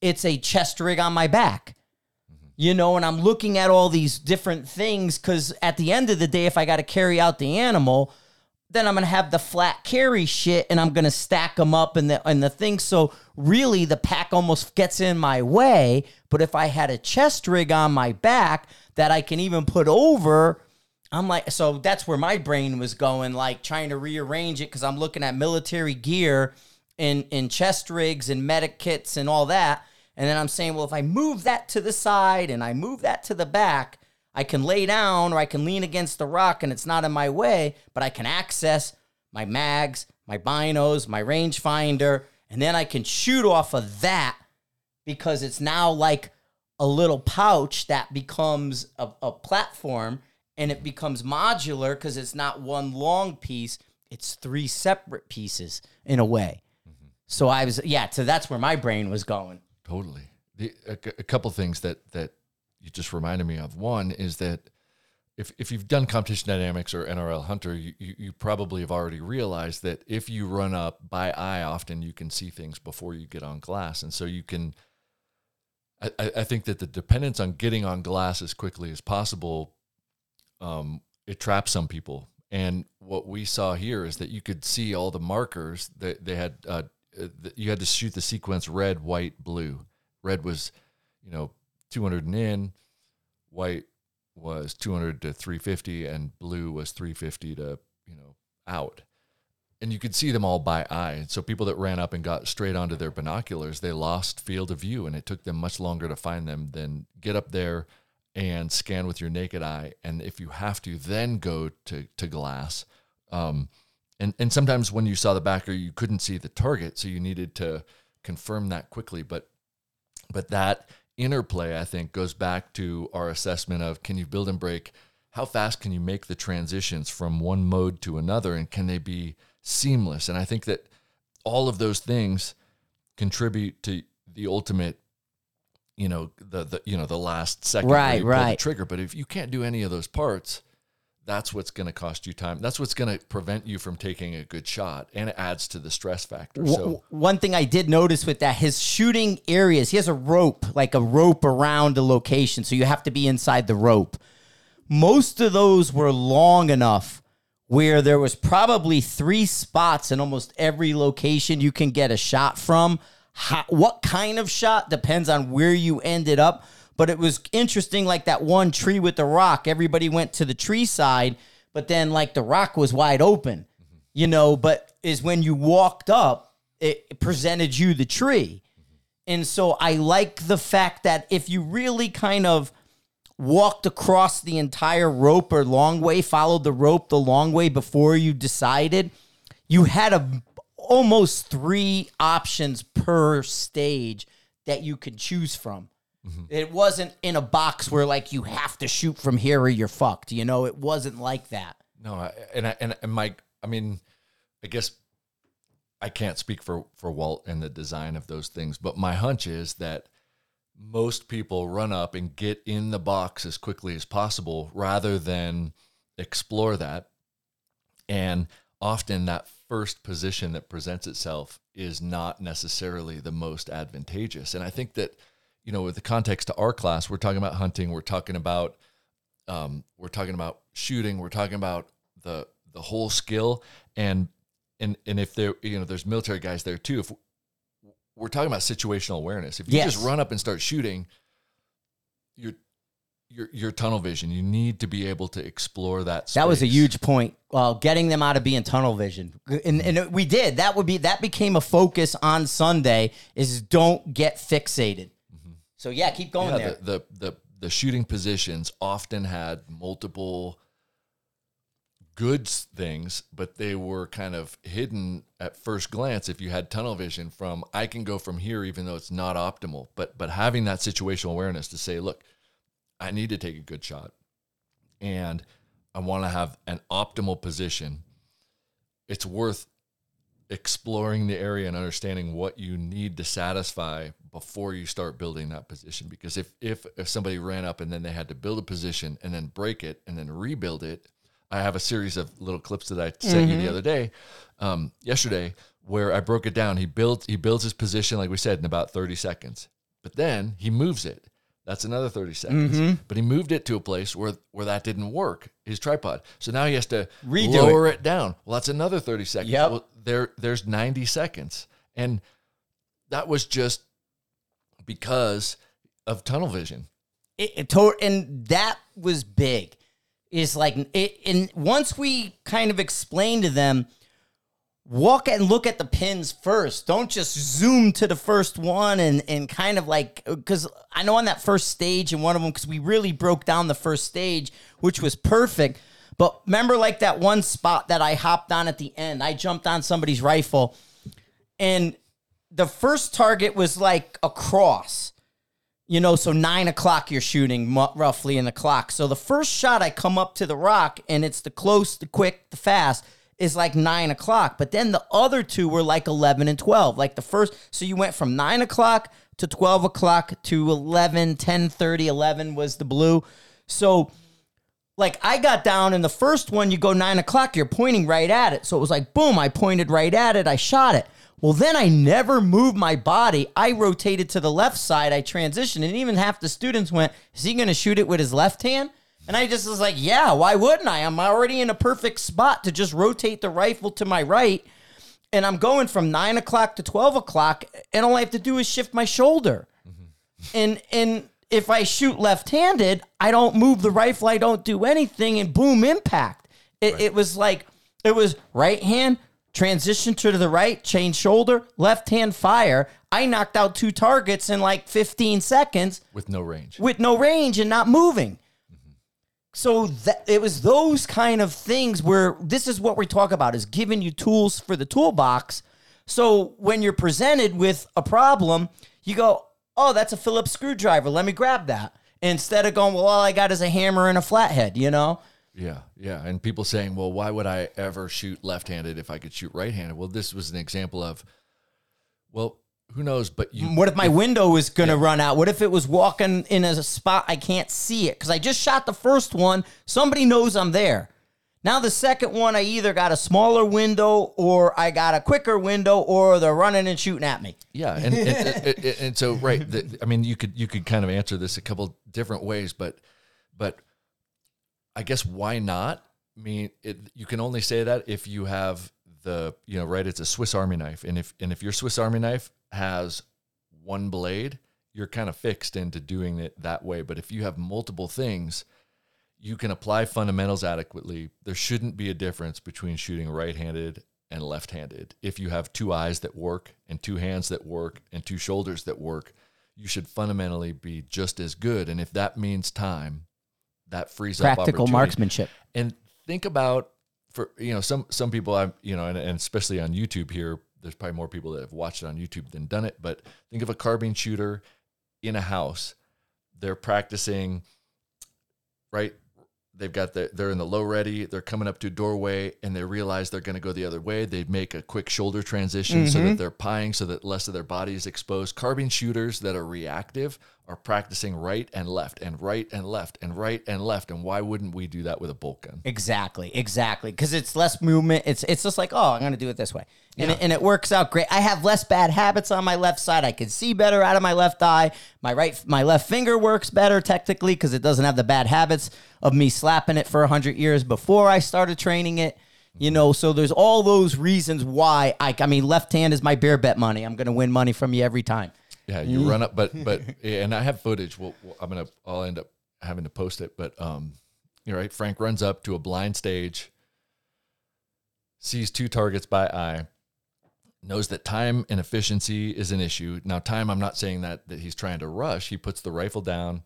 it's a chest rig on my back mm-hmm. you know, and I'm looking at all these different things because at the end of the day, if I got to carry out the animal, then I'm gonna have the flat carry shit and I'm gonna stack them up in the in the thing. So really, the pack almost gets in my way. But if I had a chest rig on my back that I can even put over. I'm like, so that's where my brain was going, like trying to rearrange it because I'm looking at military gear and, and chest rigs and medic kits and all that. And then I'm saying, well, if I move that to the side and I move that to the back, I can lay down or I can lean against the rock and it's not in my way, but I can access my mags, my binos, my rangefinder, and then I can shoot off of that because it's now like a little pouch that becomes a, a platform and it becomes modular because it's not one long piece, it's three separate pieces in a way. Mm-hmm. So I was, yeah, so that's where my brain was going. Totally. The, a, a couple things that that you just reminded me of. One is that if if you've done competition dynamics or NRL Hunter, you, you, you probably have already realized that if you run up by eye, often you can see things before you get on glass, and so you can. I, I think that the dependence on getting on glass as quickly as possible, um, it traps some people. And what we saw here is that you could see all the markers that they had. Uh, you had to shoot the sequence red, white, blue. Red was, you know, 200 and in, white was 200 to 350, and blue was 350 to, you know, out. And you could see them all by eye. And so people that ran up and got straight onto their binoculars, they lost field of view, and it took them much longer to find them than get up there and scan with your naked eye. And if you have to, then go to, to glass. Um, and and sometimes when you saw the backer you couldn't see the target so you needed to confirm that quickly but but that interplay i think goes back to our assessment of can you build and break? How fast can you make the transitions from one mode to another and can they be seamless? And i think that all of those things contribute to the ultimate you know the, the you know the last second Right, the right. trigger. But if you can't do any of those parts that's what's going to cost you time. That's what's going to prevent you from taking a good shot, and it adds to the stress factor. So, one thing I did notice with that, his shooting areas, he has a rope, like a rope around the location. So you have to be inside the rope. Most of those were long enough where there was probably three spots in almost every location you can get a shot from. How, what kind of shot depends on where you ended up. But it was interesting, like that one tree with the rock. Everybody went to the tree side, but then like the rock was wide open, you know. But is when you walked up, it presented you the tree. And so I like the fact that if you really kind of walked across the entire rope or long way, followed the rope the long way before you decided, you had a almost three options per stage that you could choose from. Mm-hmm. It wasn't in a box where like you have to shoot from here or you're fucked. You know, it wasn't like that. no, I, and I, and and my, I mean, I guess I can't speak for for Walt and the design of those things, but my hunch is that most people run up and get in the box as quickly as possible rather than explore that. And often that first position that presents itself is not necessarily the most advantageous. And I think that, you know, with the context to our class, we're talking about hunting, we're talking about um, we're talking about shooting, we're talking about the the whole skill and and and if there you know there's military guys there too if we're talking about situational awareness if you Yes. just run up and start shooting your your your tunnel vision you need to be able to explore that That was a huge point. Well, getting them out of being tunnel vision, and, and we did. That would be that became a focus on Sunday. Is don't get fixated. So yeah, keep going yeah, there. the, the the the shooting positions often had multiple good things, but they were kind of hidden at first glance if you had tunnel vision from I can go from here even though it's not optimal. But but having that situational awareness to say, look, I need to take a good shot and I want to have an optimal position. It's worth exploring the area and understanding what you need to satisfy before you start building that position. Because if if if somebody ran up and then they had to build a position and then break it and then rebuild it i have a series of little clips that i sent you the other day um, yesterday where i broke it down. He builds he builds his position like we said in about 30 seconds. But then he moves it. That's another 30 seconds. But he moved it to a place where where that didn't work his tripod. So now he has to Redo lower it. down. Well that's another 30 seconds. Yep. well, there there's 90 seconds. And that was just because of tunnel vision it, it to- and that was big. Is like it, and once we kind of explained to them, walk and look at the pins first. Don't just zoom to the first one and and kind of like because I know on that first stage and one of them because we really broke down the first stage, which was perfect. But remember, like that one spot that I hopped on at the end, I jumped on somebody's rifle, and the first target was like a cross. You know, so nine o'clock you're shooting roughly in the clock. So the first shot I come up to the rock and it's the close, the quick, the fast is like nine o'clock. But then the other two were like 11 and 12. Like the first, so you went from nine o'clock to 12 o'clock to 11, 10 30, 11 was the blue. So like I got down in the first one, you go nine o'clock, you're pointing right at it. So it was like, boom, I pointed right at it, I shot it. Well, then I never moved my body. I rotated to the left side, I transitioned, and even half the students went, Is he gonna shoot it with his left hand? And I just was like, Yeah, why wouldn't I? I'm already in a perfect spot to just rotate the rifle to my right. And I'm going from nine o'clock to 12 o'clock, and all I have to do is shift my shoulder. Mm-hmm. And and if I shoot left-handed, I don't move the rifle, I don't do anything, and boom, impact. It, it was like it was right hand, transition to the right, change shoulder, left hand fire. I knocked out two targets in like 15 seconds with no range. with no range and not moving. So that it was those kind of things where this is what we talk about is giving you tools for the toolbox. So when you're presented with a problem, you go, "Oh, that's a Phillips screwdriver. Let me grab that." Instead of going, "Well, all I got is a hammer and a flathead," you know? Yeah, yeah. And people saying, well, why would I ever shoot left handed if I could shoot right handed? Well, this was an example of, well, who knows? But you, What if my window was going to run out? What if it was walking in a spot I can't see it? Because I just shot the first one. Somebody knows I'm there. Now the second one, I either got a smaller window or I got a quicker window or they're running and shooting at me. Yeah, and and, and, and- and so right, the, I mean, you could you could kind of answer this a couple different ways, but but I guess why not? I mean, it, you can only say that if you have the you know right. It's a Swiss Army knife, and if and if your Swiss Army knife has one blade, you're kind of fixed into doing it that way. But if you have multiple things, you can apply fundamentals adequately. There shouldn't be a difference between shooting right-handed and left-handed. If you have two eyes that work and two hands that work and two shoulders that work, you should fundamentally be just as good. And if that means time, that frees up Practical opportunity. marksmanship. And think about for you know some some people I you know and, and especially on YouTube here. There's probably more people that have watched it on YouTube than done it. But think of a carbine shooter in a house. They're practicing right they've got the they're in the low ready they're coming up to a doorway and they realize they're going to go the other way they make a quick shoulder transition so that mm-hmm. they're pieing so that less of their body is exposed carbine shooters that are reactive are practicing right and left and right and left and right and left and why wouldn't we do that with a bolt gun Exactly, exactly. Because it's less movement. It's it's just like, oh, I'm gonna do it this way, and it, and it works out great. I have less bad habits on my left side. I can see better out of my left eye. My right, my left finger works better technically because it doesn't have the bad habits of me slapping it for hundred years before I started training it. You mm-hmm. know, so there's all those reasons why I. I mean, left hand is my bear bet money. I'm gonna win money from you every time. Yeah, you run up, but but yeah, and I have footage. Well, well, I'm gonna I'll end up having to post it, but um, you're right. Frank runs up to a blind stage, sees two targets by eye, knows that time and efficiency is an issue. Now, time, I'm not saying that that he's trying to rush. He puts the rifle down.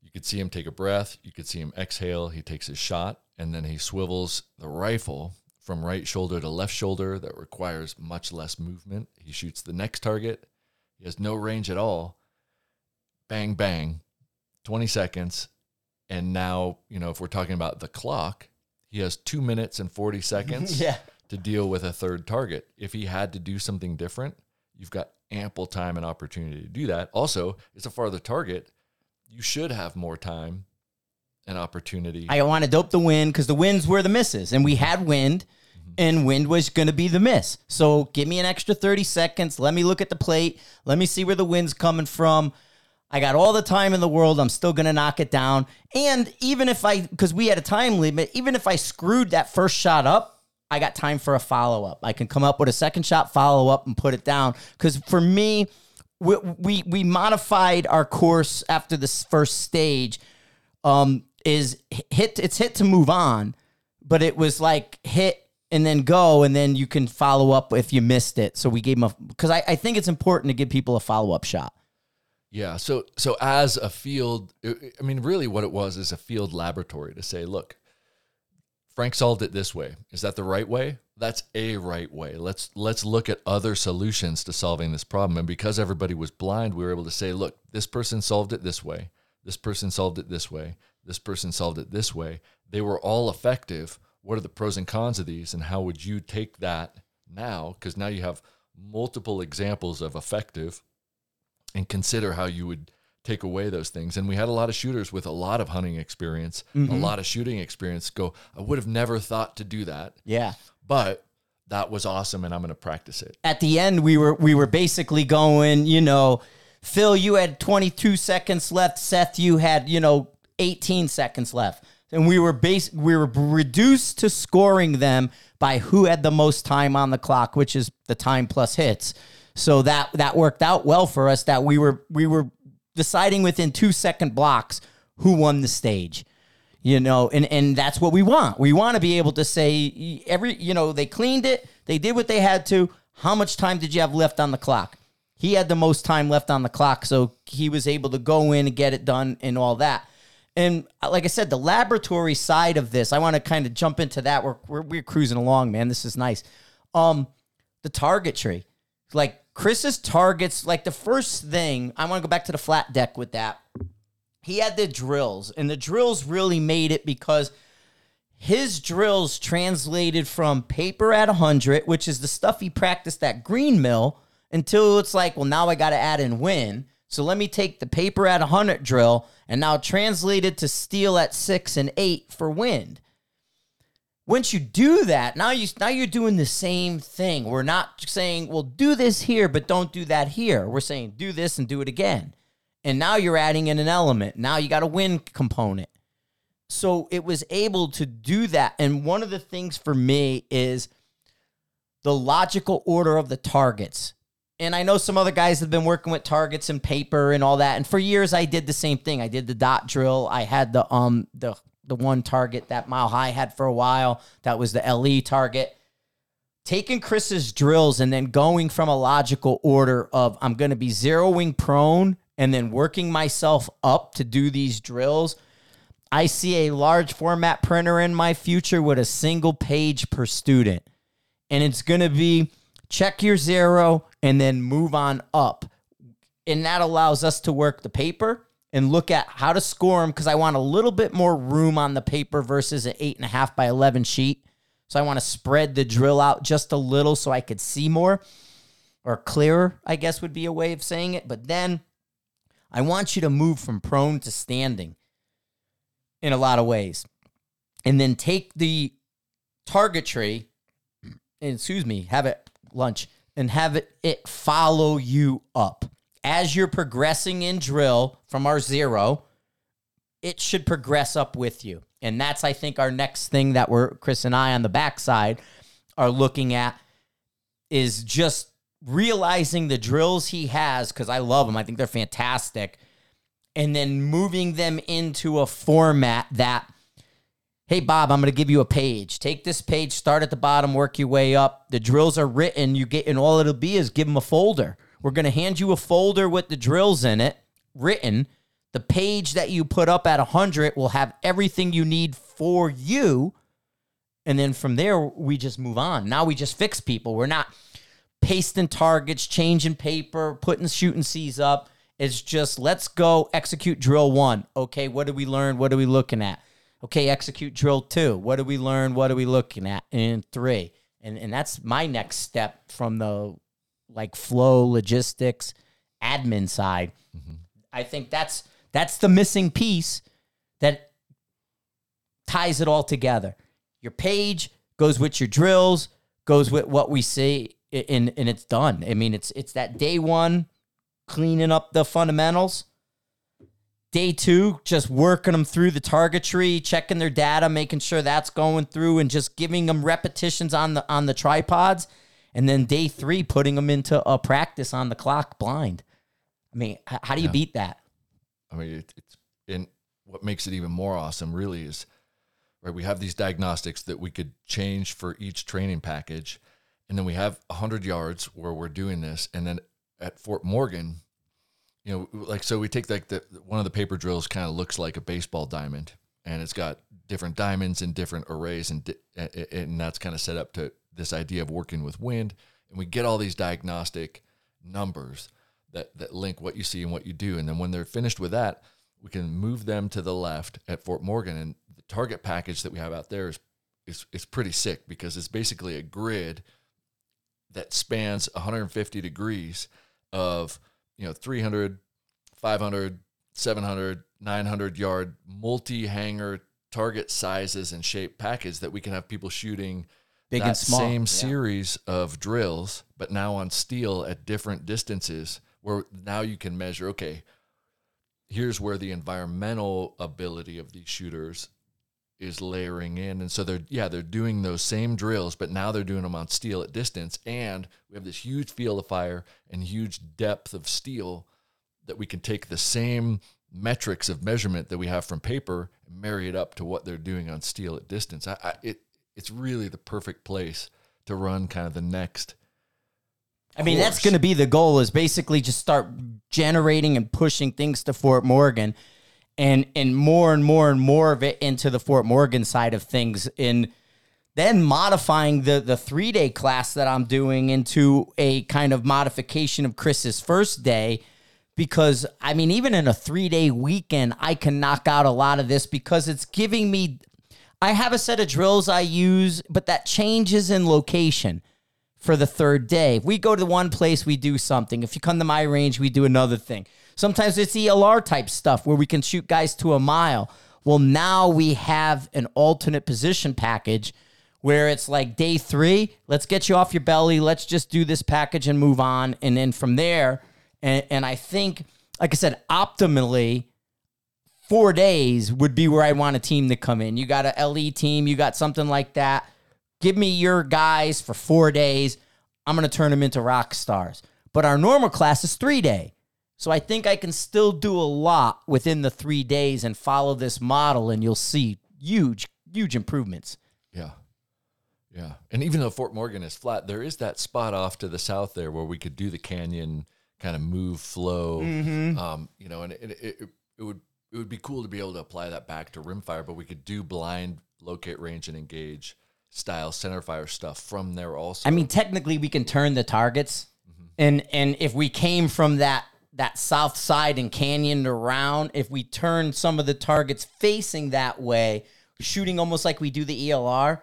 You could see him take a breath. You could see him exhale. He takes his shot, and then he swivels the rifle from right shoulder to left shoulder. That requires much less movement. He shoots the next target. He has no range at all. Bang, bang, 20 seconds. And now, you know, if we're talking about the clock, he has two minutes and 40 seconds Yeah. to deal with a third target. If he had to do something different, you've got ample time and opportunity to do that. Also, it's a farther target. You should have more time and opportunity. I want to dope the wind because the winds were the misses, and we had wind, and wind was going to be the miss. So give me an extra 30 seconds. Let me look at the plate. Let me see where the wind's coming from. I got all the time in the world. I'm still going to knock it down. And even if I, because we had a time limit, even if I screwed that first shot up, I got time for a follow up. I can come up with a second shot follow up and put it down. Because for me, we, we we modified our course after this first stage. Um, is hit it's hit to move on, but it was like hit and then go, and then you can follow up if you missed it. So we gave him a because I, I think it's important to give people a follow up shot. Yeah. So so as a field, I mean, really, what it was is a field laboratory to say, look, Frank solved it this way. Is that the right way? That's a right way. Let's let's look at other solutions to solving this problem. And because everybody was blind, we were able to say, look, this person solved it this way. This person solved it this way. This person solved it this way. They were all effective. What are the pros and cons of these and how would you take that now because now you have multiple examples of effective and consider how you would take away those things. And we had a lot of shooters with a lot of hunting experience, Mm-hmm. a lot of shooting experience go, I would have never thought to do that, Yeah. but that was awesome and I'm going to practice it. At the end, we were we were basically going, you know, Phil, you had 22 seconds left. Seth, you had, you know, 18 seconds left. And we were base we were reduced to scoring them by who had the most time on the clock, which is the time plus hits. So that that worked out well for us that we were we were deciding within 2 second blocks who won the stage you know and and that's what we want. We want to be able to say every you know they cleaned it they did what they had to. How much time did you have left on the clock? He had the most time left on the clock so he was able to go in and get it done and all that and uh, like i said the laboratory side of this i want to kind of jump into that. We're, we're we're cruising along man. This is nice. Um the target tree. Like chris's targets like the first thing i want to go back to the flat deck with that. He had the drills, and the drills really made it because his drills translated from paper at 100, which is the stuff he practiced at Green Mill, until it's like, well, now I got to add in win. So let me take the paper at 100 drill and now translate it to steel at six and eight for wind. Once you do that, now you now you're doing the same thing. We're not saying, well, do this here, but don't do that here. We're saying do this and do it again. And now you're adding in an element. Now you got a win component. So it was able to do that. And one of the things for me is the logical order of the targets. And I know some other guys have been working with targets and paper and all that. And for years I did the same thing. I did the dot drill. I had the um the the one target that Mile High had for a while. That was the LE target. Taking Chris's drills and then going from a logical order of I'm going to be zeroing prone and then working myself up to do these drills. I see a large format printer in my future with a single page per student. And it's going to be check your zero and then move on up. And that allows us to work the paper and look at how to score them because I want a little bit more room on the paper versus an eight and a half by 11 sheet. So I want to spread the drill out just a little so I could see more or clearer, I guess would be a way of saying it. But then I want you to move from prone to standing in a lot of ways. And then take the target tree, and excuse me, have it lunch and have it, it follow you up. As you're progressing in drill from our zero, it should progress up with you. And that's, I think, our next thing that we're, Chris and I on the backside are looking at is just realizing the drills he has, because I love them. I think they're fantastic. And then moving them into a format that, hey, Bob, I'm going to give you a page. Take this page, start at the bottom, work your way up. The drills are written. You get, and all it'll be is give them a folder. We're going to hand you a folder with the drills in it, written. The page that you put up at 100 will have everything you need for you. And then from there, we just move on. Now we just fix people. We're not pasting targets, changing paper, putting Shoot-N-C's up. It's just let's go execute drill one. Okay, what did we learn? What are we looking at? Okay, execute drill two. What do we learn? What are we looking at? in three. And and that's my next step from the like flow logistics admin side. Mm-hmm. I think that's that's the missing piece that ties it all together. Your page goes with your drills, goes with what we see, and and it's done. I mean, it's it's that day one cleaning up the fundamentals. Day two, just working them through the target tree, checking their data, making sure that's going through, and just giving them repetitions on the on the tripods. And then day three, putting them into a practice on the clock blind. I mean, how do you beat that? I mean, it, it's and what makes it even more awesome, really, is right. We have these diagnostics that we could change for each training package, and then we have hundred yards where we're doing this, and then at Fort Morgan, you know, like so we take like the one of the paper drills kind of looks like a baseball diamond, and it's got different diamonds and different arrays, and di- and that's kind of set up to this idea of working with wind, and we get all these diagnostic numbers that that link what you see and what you do, and then when they're finished with that, we can move them to the left at Fort Morgan, and the target package that we have out there is is is pretty sick because it's basically a grid that spans 150 degrees of you know 300 500 700 900 yard multi-hanger target sizes and shape package that we can have people shooting Big that and small. same Yeah. series of drills but now on steel at different distances where now you can measure okay here's where the environmental ability of these shooters is layering in. And so they're yeah they're doing those same drills but now they're doing them on steel at distance. And we have this huge field of fire and huge depth of steel that we can take the same metrics of measurement that we have from paper and marry it up to what they're doing on steel at distance. I, I, it it's really the perfect place to run kind of the next I mean, that's going to be the goal is basically just start generating and pushing things to Fort Morgan and and more and more and more of it into the Fort Morgan side of things and then modifying the the 3-day class that I'm doing into a kind of modification of Chris's first day because I mean even in a 3-day weekend I can knock out a lot of this because it's giving me I have a set of drills I use but that changes in location for the third day. If we go to one place, we do something. If you come to my range, we do another thing. Sometimes it's ELR type stuff where we can shoot guys to a mile. Well, now we have an alternate position package where it's like day three, let's get you off your belly. Let's just do this package and move on. And then from there, and, and I think, like I said, optimally, four days would be where I want a team to come in. You got a LE team, you got something like that. Give me your guys for four days. I'm going to turn them into rock stars. But our normal class is three day. So I think I can still do a lot within the three days and follow this model, and you'll see huge, huge improvements. Yeah. Yeah. And even though Fort Morgan is flat, there is that spot off to the south there where we could do the canyon kind of move flow. Um, you know, and it, it, it, it would it would be cool to be able to apply that back to rimfire, but we could do blind locate range and engage style centerfire stuff from there also. I mean, technically, we can turn the targets, and and if we came from that that south side and canyoned around, if we turn some of the targets facing that way, shooting almost like we do the ELR.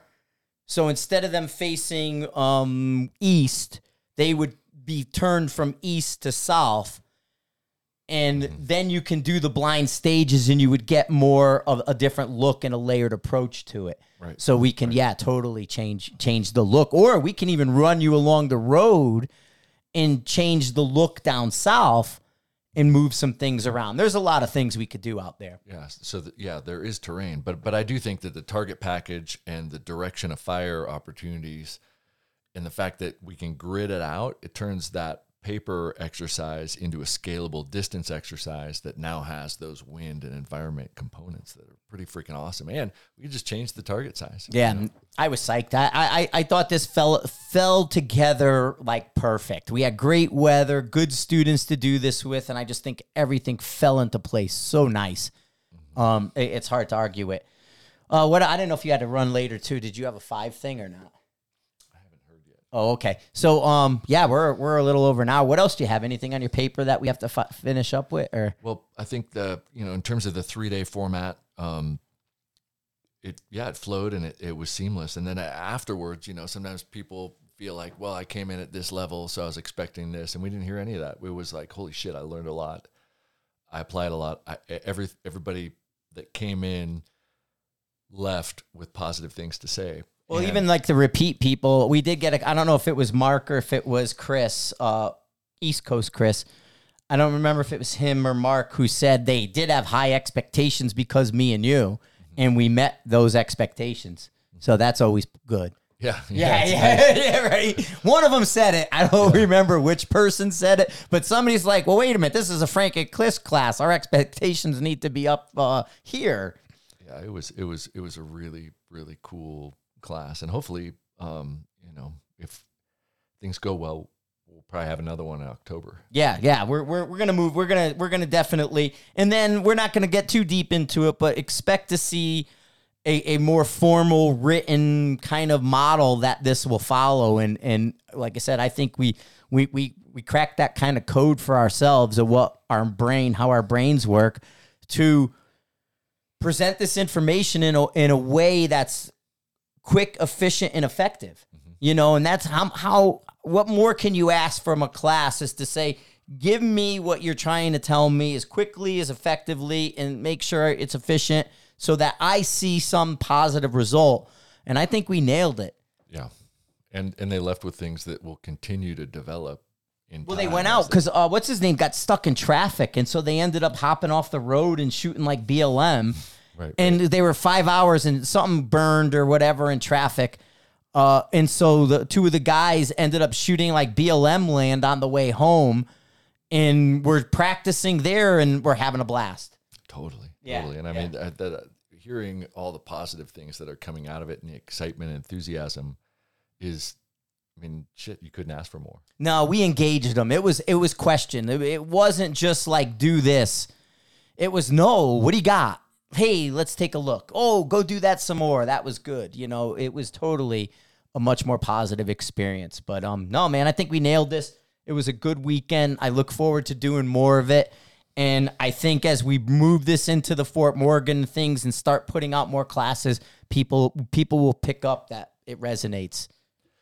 So instead of them facing um, east, they would be turned from east to south. And then you can do the blind stages and you would get more of a different look and a layered approach to it. Right. So we can, yeah, totally change change the look. Or we can even run you along the road and change the look down south and move some things around. There's a lot of things we could do out there. Yeah. So that, yeah, there is terrain, but but I do think that the target package and the direction of fire opportunities, and the fact that we can grid it out, it turns that paper exercise into a scalable distance exercise that now has those wind and environment components that are pretty freaking awesome. And we just changed the target size. Yeah, and I was psyched. I, I I thought this fell fell together like perfect. We had great weather, good students to do this with, and I just think everything fell into place. So nice. Um, it- it's hard to argue it. Uh, what I didn't know if you had to run later too. Did you have a five thing or not? Oh, okay. So, um, yeah, we're we're a little over now. What else do you have? Anything on your paper that we have to fi- finish up with, or Well, I think the you know in terms of the three day format, um, it yeah it flowed and it, it was seamless. And then afterwards, you know, sometimes people feel like, well, I came in at this level, so I was expecting this, and we didn't hear any of that. It was like, holy shit, I learned a lot. I applied a lot. I, every everybody that came in left with positive things to say. Well, And- even like the repeat people, we did get. A, I don't know if it was Mark or if it was Chris, uh, East Coast Chris. I don't remember if it was him or Mark who said they did have high expectations because me and you, and we met those expectations. So that's always good. yeah, Yeah, it's yeah, yeah, right. One of them said it. I don't remember which person said it, but somebody's like, "Well, wait a minute. This is a Frank and Cliff class. Our expectations need to be up uh, here." yeah, it was it was it was a really really cool class, and hopefully, um, you know, if things go well, we'll probably have another one in October. Yeah, yeah, we're we're we're gonna move. We're gonna we're gonna definitely, and then we're not gonna get too deep into it, but expect to see a, a more formal written kind of model that this will follow and and like I said I think we we we we cracked that kind of code for ourselves of what our brain how our brains work to present this information in a in a way that's quick efficient and effective you know and that's how how what more can you ask from a class is to say give me what you're trying to tell me as quickly as effectively and make sure it's efficient so that I see some positive result. And I think we nailed it. Yeah. And and they left with things that will continue to develop in Well, they went out because uh, what's his name got stuck in traffic, and so they ended up hopping off the road and shooting like BLM, Right, and they were five hours and something burned or whatever in traffic, uh, and so the two of the guys ended up shooting like BLM land on the way home, and we're practicing there and we're having a blast. Totally, Yeah, totally. And I yeah. mean, uh, that, uh, hearing all the positive things that are coming out of it and the excitement and enthusiasm is, I mean, shit, you couldn't ask for more. No, we engaged them. It was it was question. It, it wasn't just like do this. It was no. What do you got? Hey, let's take a look. Oh, go do that some more. That was good. You know, it was totally a much more positive experience. But um, no, man, I think we nailed this. It was a good weekend. I look forward to doing more of it. And I think as we move this into the Fort Morgan things and start putting out more classes, people people will pick up that it resonates.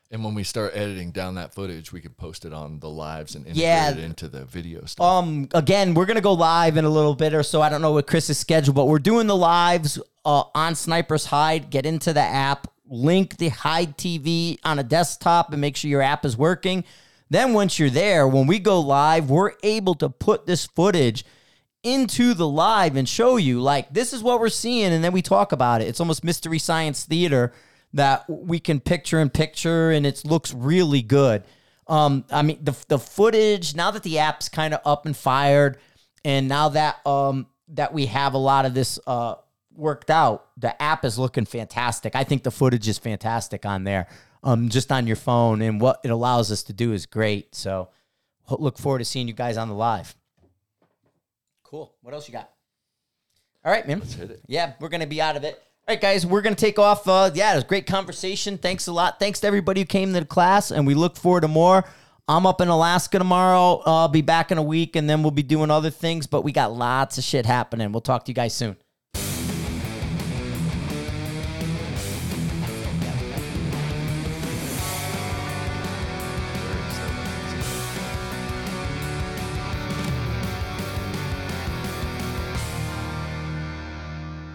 And when we start editing down that footage, we can post it on the lives and integrate Yeah. it into the video stuff. Um, again, we're gonna go live in a little bit or so. I don't know what Chris's schedule, but we're doing the lives uh, on Sniper's Hide. Get into the app, link the Hide TV on a desktop, and make sure your app is working. Then once you're there, when we go live, we're able to put this footage into the live and show you like this is what we're seeing, and then we talk about it. It's almost mystery science theater that we can picture in picture, and it looks really good. Um, I mean the the footage now that the app's kind of up and fired, and now that um that we have a lot of this uh worked out, the app is looking fantastic. I think the footage is fantastic on there, um, just on your phone, and what it allows us to do is great. So look forward to seeing you guys on the live. Cool. What else you got? All right, man. Let's hit it. Yeah, we're gonna be out of it. All right, guys, we're gonna take off. Uh, yeah, it was a great conversation. Thanks a lot. Thanks to everybody who came to the class, and we look forward to more. I'm up in Alaska tomorrow. I'll be back in a week, and then we'll be doing other things. But we got lots of shit happening. We'll talk to you guys soon.